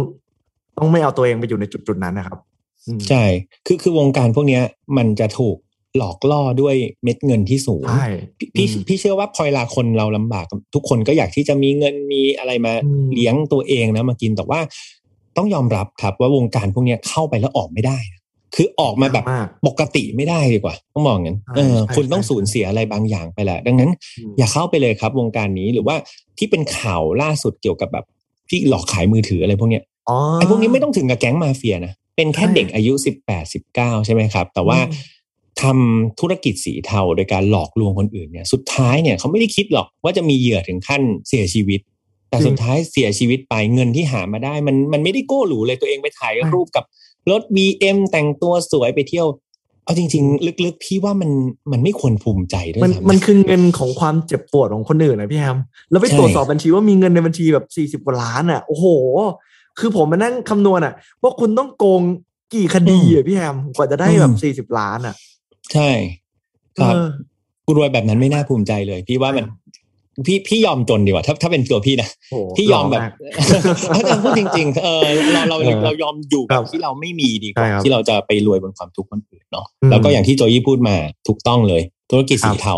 ต้องไม่เอาตัวเองไปอยู่ในจุดจุดๆนั้นนะครับอืมใช่ คือคือวงการพวกเนี้ยมันจะถูกหลอกล่อด้วยเม็ดเงินที่สูงใช่พี่พี่อืมพี่เชื่อว่าพอเวลาคนเราลำบาก ทุกคนก็อยากที่จะมีเงินมีอะไรมาอืมเลี้ยงตัวเองนะมากินแต่ว่าต้องยอมรับครับว่าวงการพวกเนี้ยเข้าไปแล้วออกไม่ได้นะ คือออกมาแบบมากปกติไม่ได้ดีกว่า ต้องมองงั้นใช่เออใช่คุณต้องใช่สูญเสียอะไรบางอย่างไปแหละ ดังนั้นอืมอย่าเข้าไปเลยครับวงการนี้หรือว่าที่เป็นข่าวล่าสุดเกี่ยวกับแบบที่หลอกขายมือถืออะไรพวกเนี้ยอ๋อไอ้พวกนี้ไม่ต้องถึงกับแก๊งมาเฟียนะเป็นแค่ใช่เด็กอายุสิบแปดสิบเก้าใช่ไหมครับ แต่ว่าอืมทำธุรกิจสีเทาโดยการหลอกลวงคนอื่นเนี่ย สุดท้ายเนี่ยเขาไม่ได้คิดหรอกว่าจะมีเหยื่อถึงขั้นเสียชีวิต แต่จริงสุดท้ายเสียชีวิตไปเงินที่หามาได้ มันมันไม่ได้โก้หรูเลยตัวเองไปถ่ายใช่รูปกับ รถ BM แต่งตัวสวยไปเที่ยว เอาจริง ๆ ลึกๆพี่ว่ามันมันไม่ควรภูมิใจด้วยมันซ้ำมันคือเงินของความเจ็บปวดของคนอื่นนะพี่แฮมแล้วไปใช่ตรวจสอบบัญชีว่ามีเงินในบัญชีแบบสี่สิบ40กว่าล้านอะโอ้โห คือผมมานั่งคำนวณอะว่าคุณต้องโกงกี่คดีอะพี่แฮมกว่าจะได้แบบสี่สิบล้านอะ ใช่ ครับเออกูรวยแบบนั้นไม่น่าภูมิใจเลย พี่ว่ามัน พี่พี่ยอมจนดีกว่าถ้าถ้าเป็นตัวพี่นะโอ้โหพี่ยอมแบบหล่มากแต่พูดจริง ๆ เออเราเราเออเรายอมอยู่คแบรับบที่เราไม่มีดีกว่าใช่ครับที่เราจะไปรวยบนความทุกข์คนอื่นเนาะอืมแล้วก็อย่างที่โจยี่พูดมาถูกต้องเลย ธุรกิจครัสีบเทา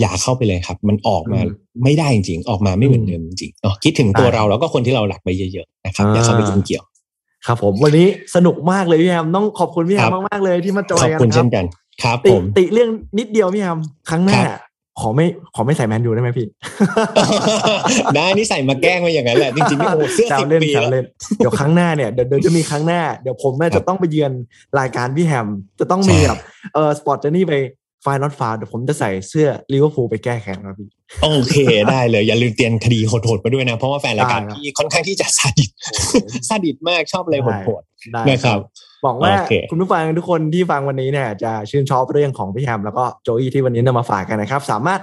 อย่าเข้าไปเลยครับ มันออกมาอืมไม่ได้จริงๆออกมาไม่เหมือนเดิมจริงๆเนาะคิดถึงตัวอ่าเราแล้วก็คนที่เรารักไปเยอะๆนะครับอย่าเข้าไปยุ่งเกี่ยวครับผมวันนี้สนุกมากเลยพี่แฮมต้องขอบคุณพี่แฮครัมบมากๆเลยที่มาจอยขอบกันคุณครัเช่บนกันครับติผมติเรื่องนิดเดียวพี่แฮมครั้งหน้าครับ ขอไม่ขอไม่ใส่แมนยูได้ไหมพี่ ได้นี่ใส่มาแกล้งมาอย่างนั้นแหละ จริงๆนี่โอ้โหเสื้อแซวสิบเล่นปีแซวแล้วเล่นเดี๋ยวครั้งหน้าเนี่ยเดี๋ยวเดี๋ยวจะมีครั้งหน้า เดี๋ยวผมเนี่ยครับจะต้องไปเยือนรายการพี่แฮม จะต้องมีใช่แบบเออสปอร์ตเจนี่ไปไฟนอตฟาวเดี๋ยวผมจะใส่เสื้อลิเวอร์พูลไปแก้แค้นครับพี่ โอเคได้เลยอย่าลืมเตรียมคดีโหดๆมาด้วยนะ เพราะว่าแฟนรายการได้ครับที่ค่อนข้างที่จะซาดิสซาดิสมากชอบอะไรโหดได้ๆนะครับหวังว่าโอเคคุณผู้ฟังทุกคนที่ฟังวันนี้เนี่ยจะชื่นชอบเรื่องของพี่แฮมแล้วก็โจอี้ที่วันนี้นำมาฝากกันนะครับ สามารถ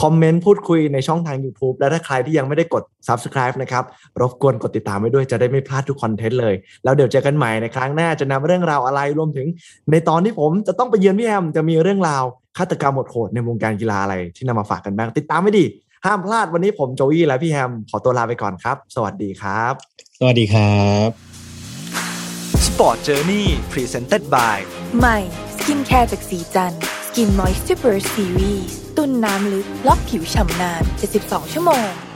คอมเมนต์พูดคุยในช่องทาง YouTube และถ้าใครที่ยังไม่ได้กด Subscribe นะครับรบกวนกดติดตามไว้ด้วยจะได้ไม่พลาดทุกคอนเทนต์เลย แล้วเดี๋ยวเจอกันใหม่ในครั้งหน้าจะนำเรื่องราวอะไรรวมถึง ในตอนที่ผมจะต้องไปเยือนพี่แฮมจะมีเรื่องราว ฆาตกรรมโหดๆในวงการกีฬาอะไรที่นำมาฝากกันบ้าง ติดตามไม่ดี ห้ามพลาดวันนี้ผมโจอี้และพี่แฮม ขอตัวลาไปก่อนครับ สวัสดีครับ สวัสดีครับ Sport Journey Presented by ใหม่สกินแคร์จากสีจันสกิน moisture เบอร์ซีรีส์ตุ้นน้ำลึกล็อกผิวฉ่ำนาน 72 ชั่วโมง